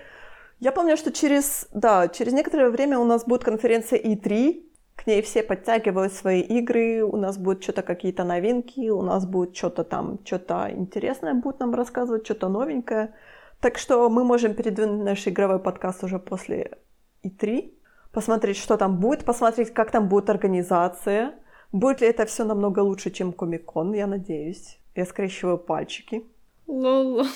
Я помню, что через, да, через некоторое время у нас будет конференция E3, к ней все подтягивают свои игры, у нас будут что-то какие-то новинки, у нас будет что-то там, что-то интересное будет нам рассказывать, что-то новенькое. Так что мы можем передвинуть наш игровой подкаст уже после И3, посмотреть, что там будет, посмотреть, как там будет организация, будет ли это все намного лучше, чем Комикон, я надеюсь. Я скрещиваю пальчики. Лол.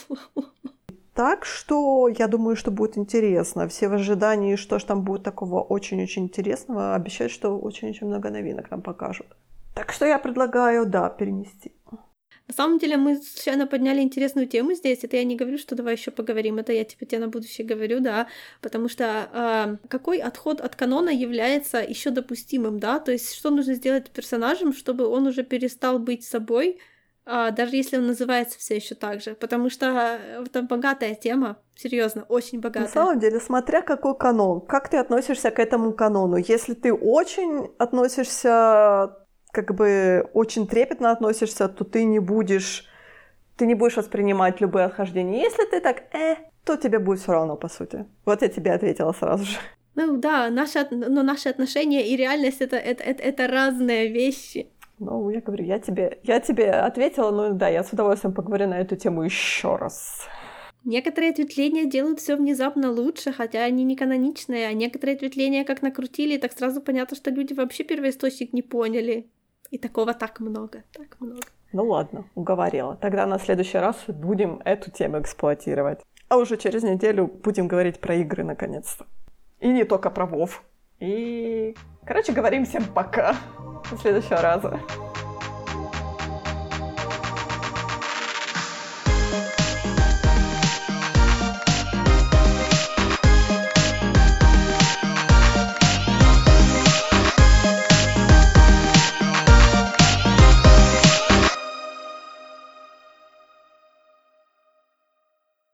Так что я думаю, что будет интересно. Все в ожидании, что ж там будет такого очень-очень интересного. Обещают, что очень-очень много новинок нам покажут. Так что я предлагаю, да, перенести. На самом деле мы случайно подняли интересную тему здесь. Это я не говорю, что давай еще поговорим. Это я типа тебе на будущее говорю, да. Потому что э, какой отход от канона является еще допустимым, да? То есть что нужно сделать персонажем, чтобы он уже перестал быть собой, даже если он называется все еще так же, потому что это богатая тема, серьезно, очень богатая. На самом деле, смотря какой канон, как ты относишься к этому канону. Если ты очень относишься, как бы очень трепетно относишься, то ты не будешь, ты не будешь воспринимать любые отхождения. Если ты так, э, то тебе будет все равно, по сути. Вот я тебе ответила сразу же. Ну да, наши, но наши отношения и реальность это, это, это, это разные вещи. Ну, я говорю, я тебе, я тебе ответила, ну да, я с удовольствием поговорю на эту тему еще раз. Некоторые ответвления делают все внезапно лучше, хотя они не каноничные, а некоторые ответвления как накрутили, так сразу понятно, что люди вообще первоисточник не поняли. И такого так много, так много. Ну ладно, уговорила. Тогда на следующий раз будем эту тему эксплуатировать. А уже через неделю будем говорить про игры наконец-то. И не только про Вов. И, короче, говорим всем пока. До следующего раза.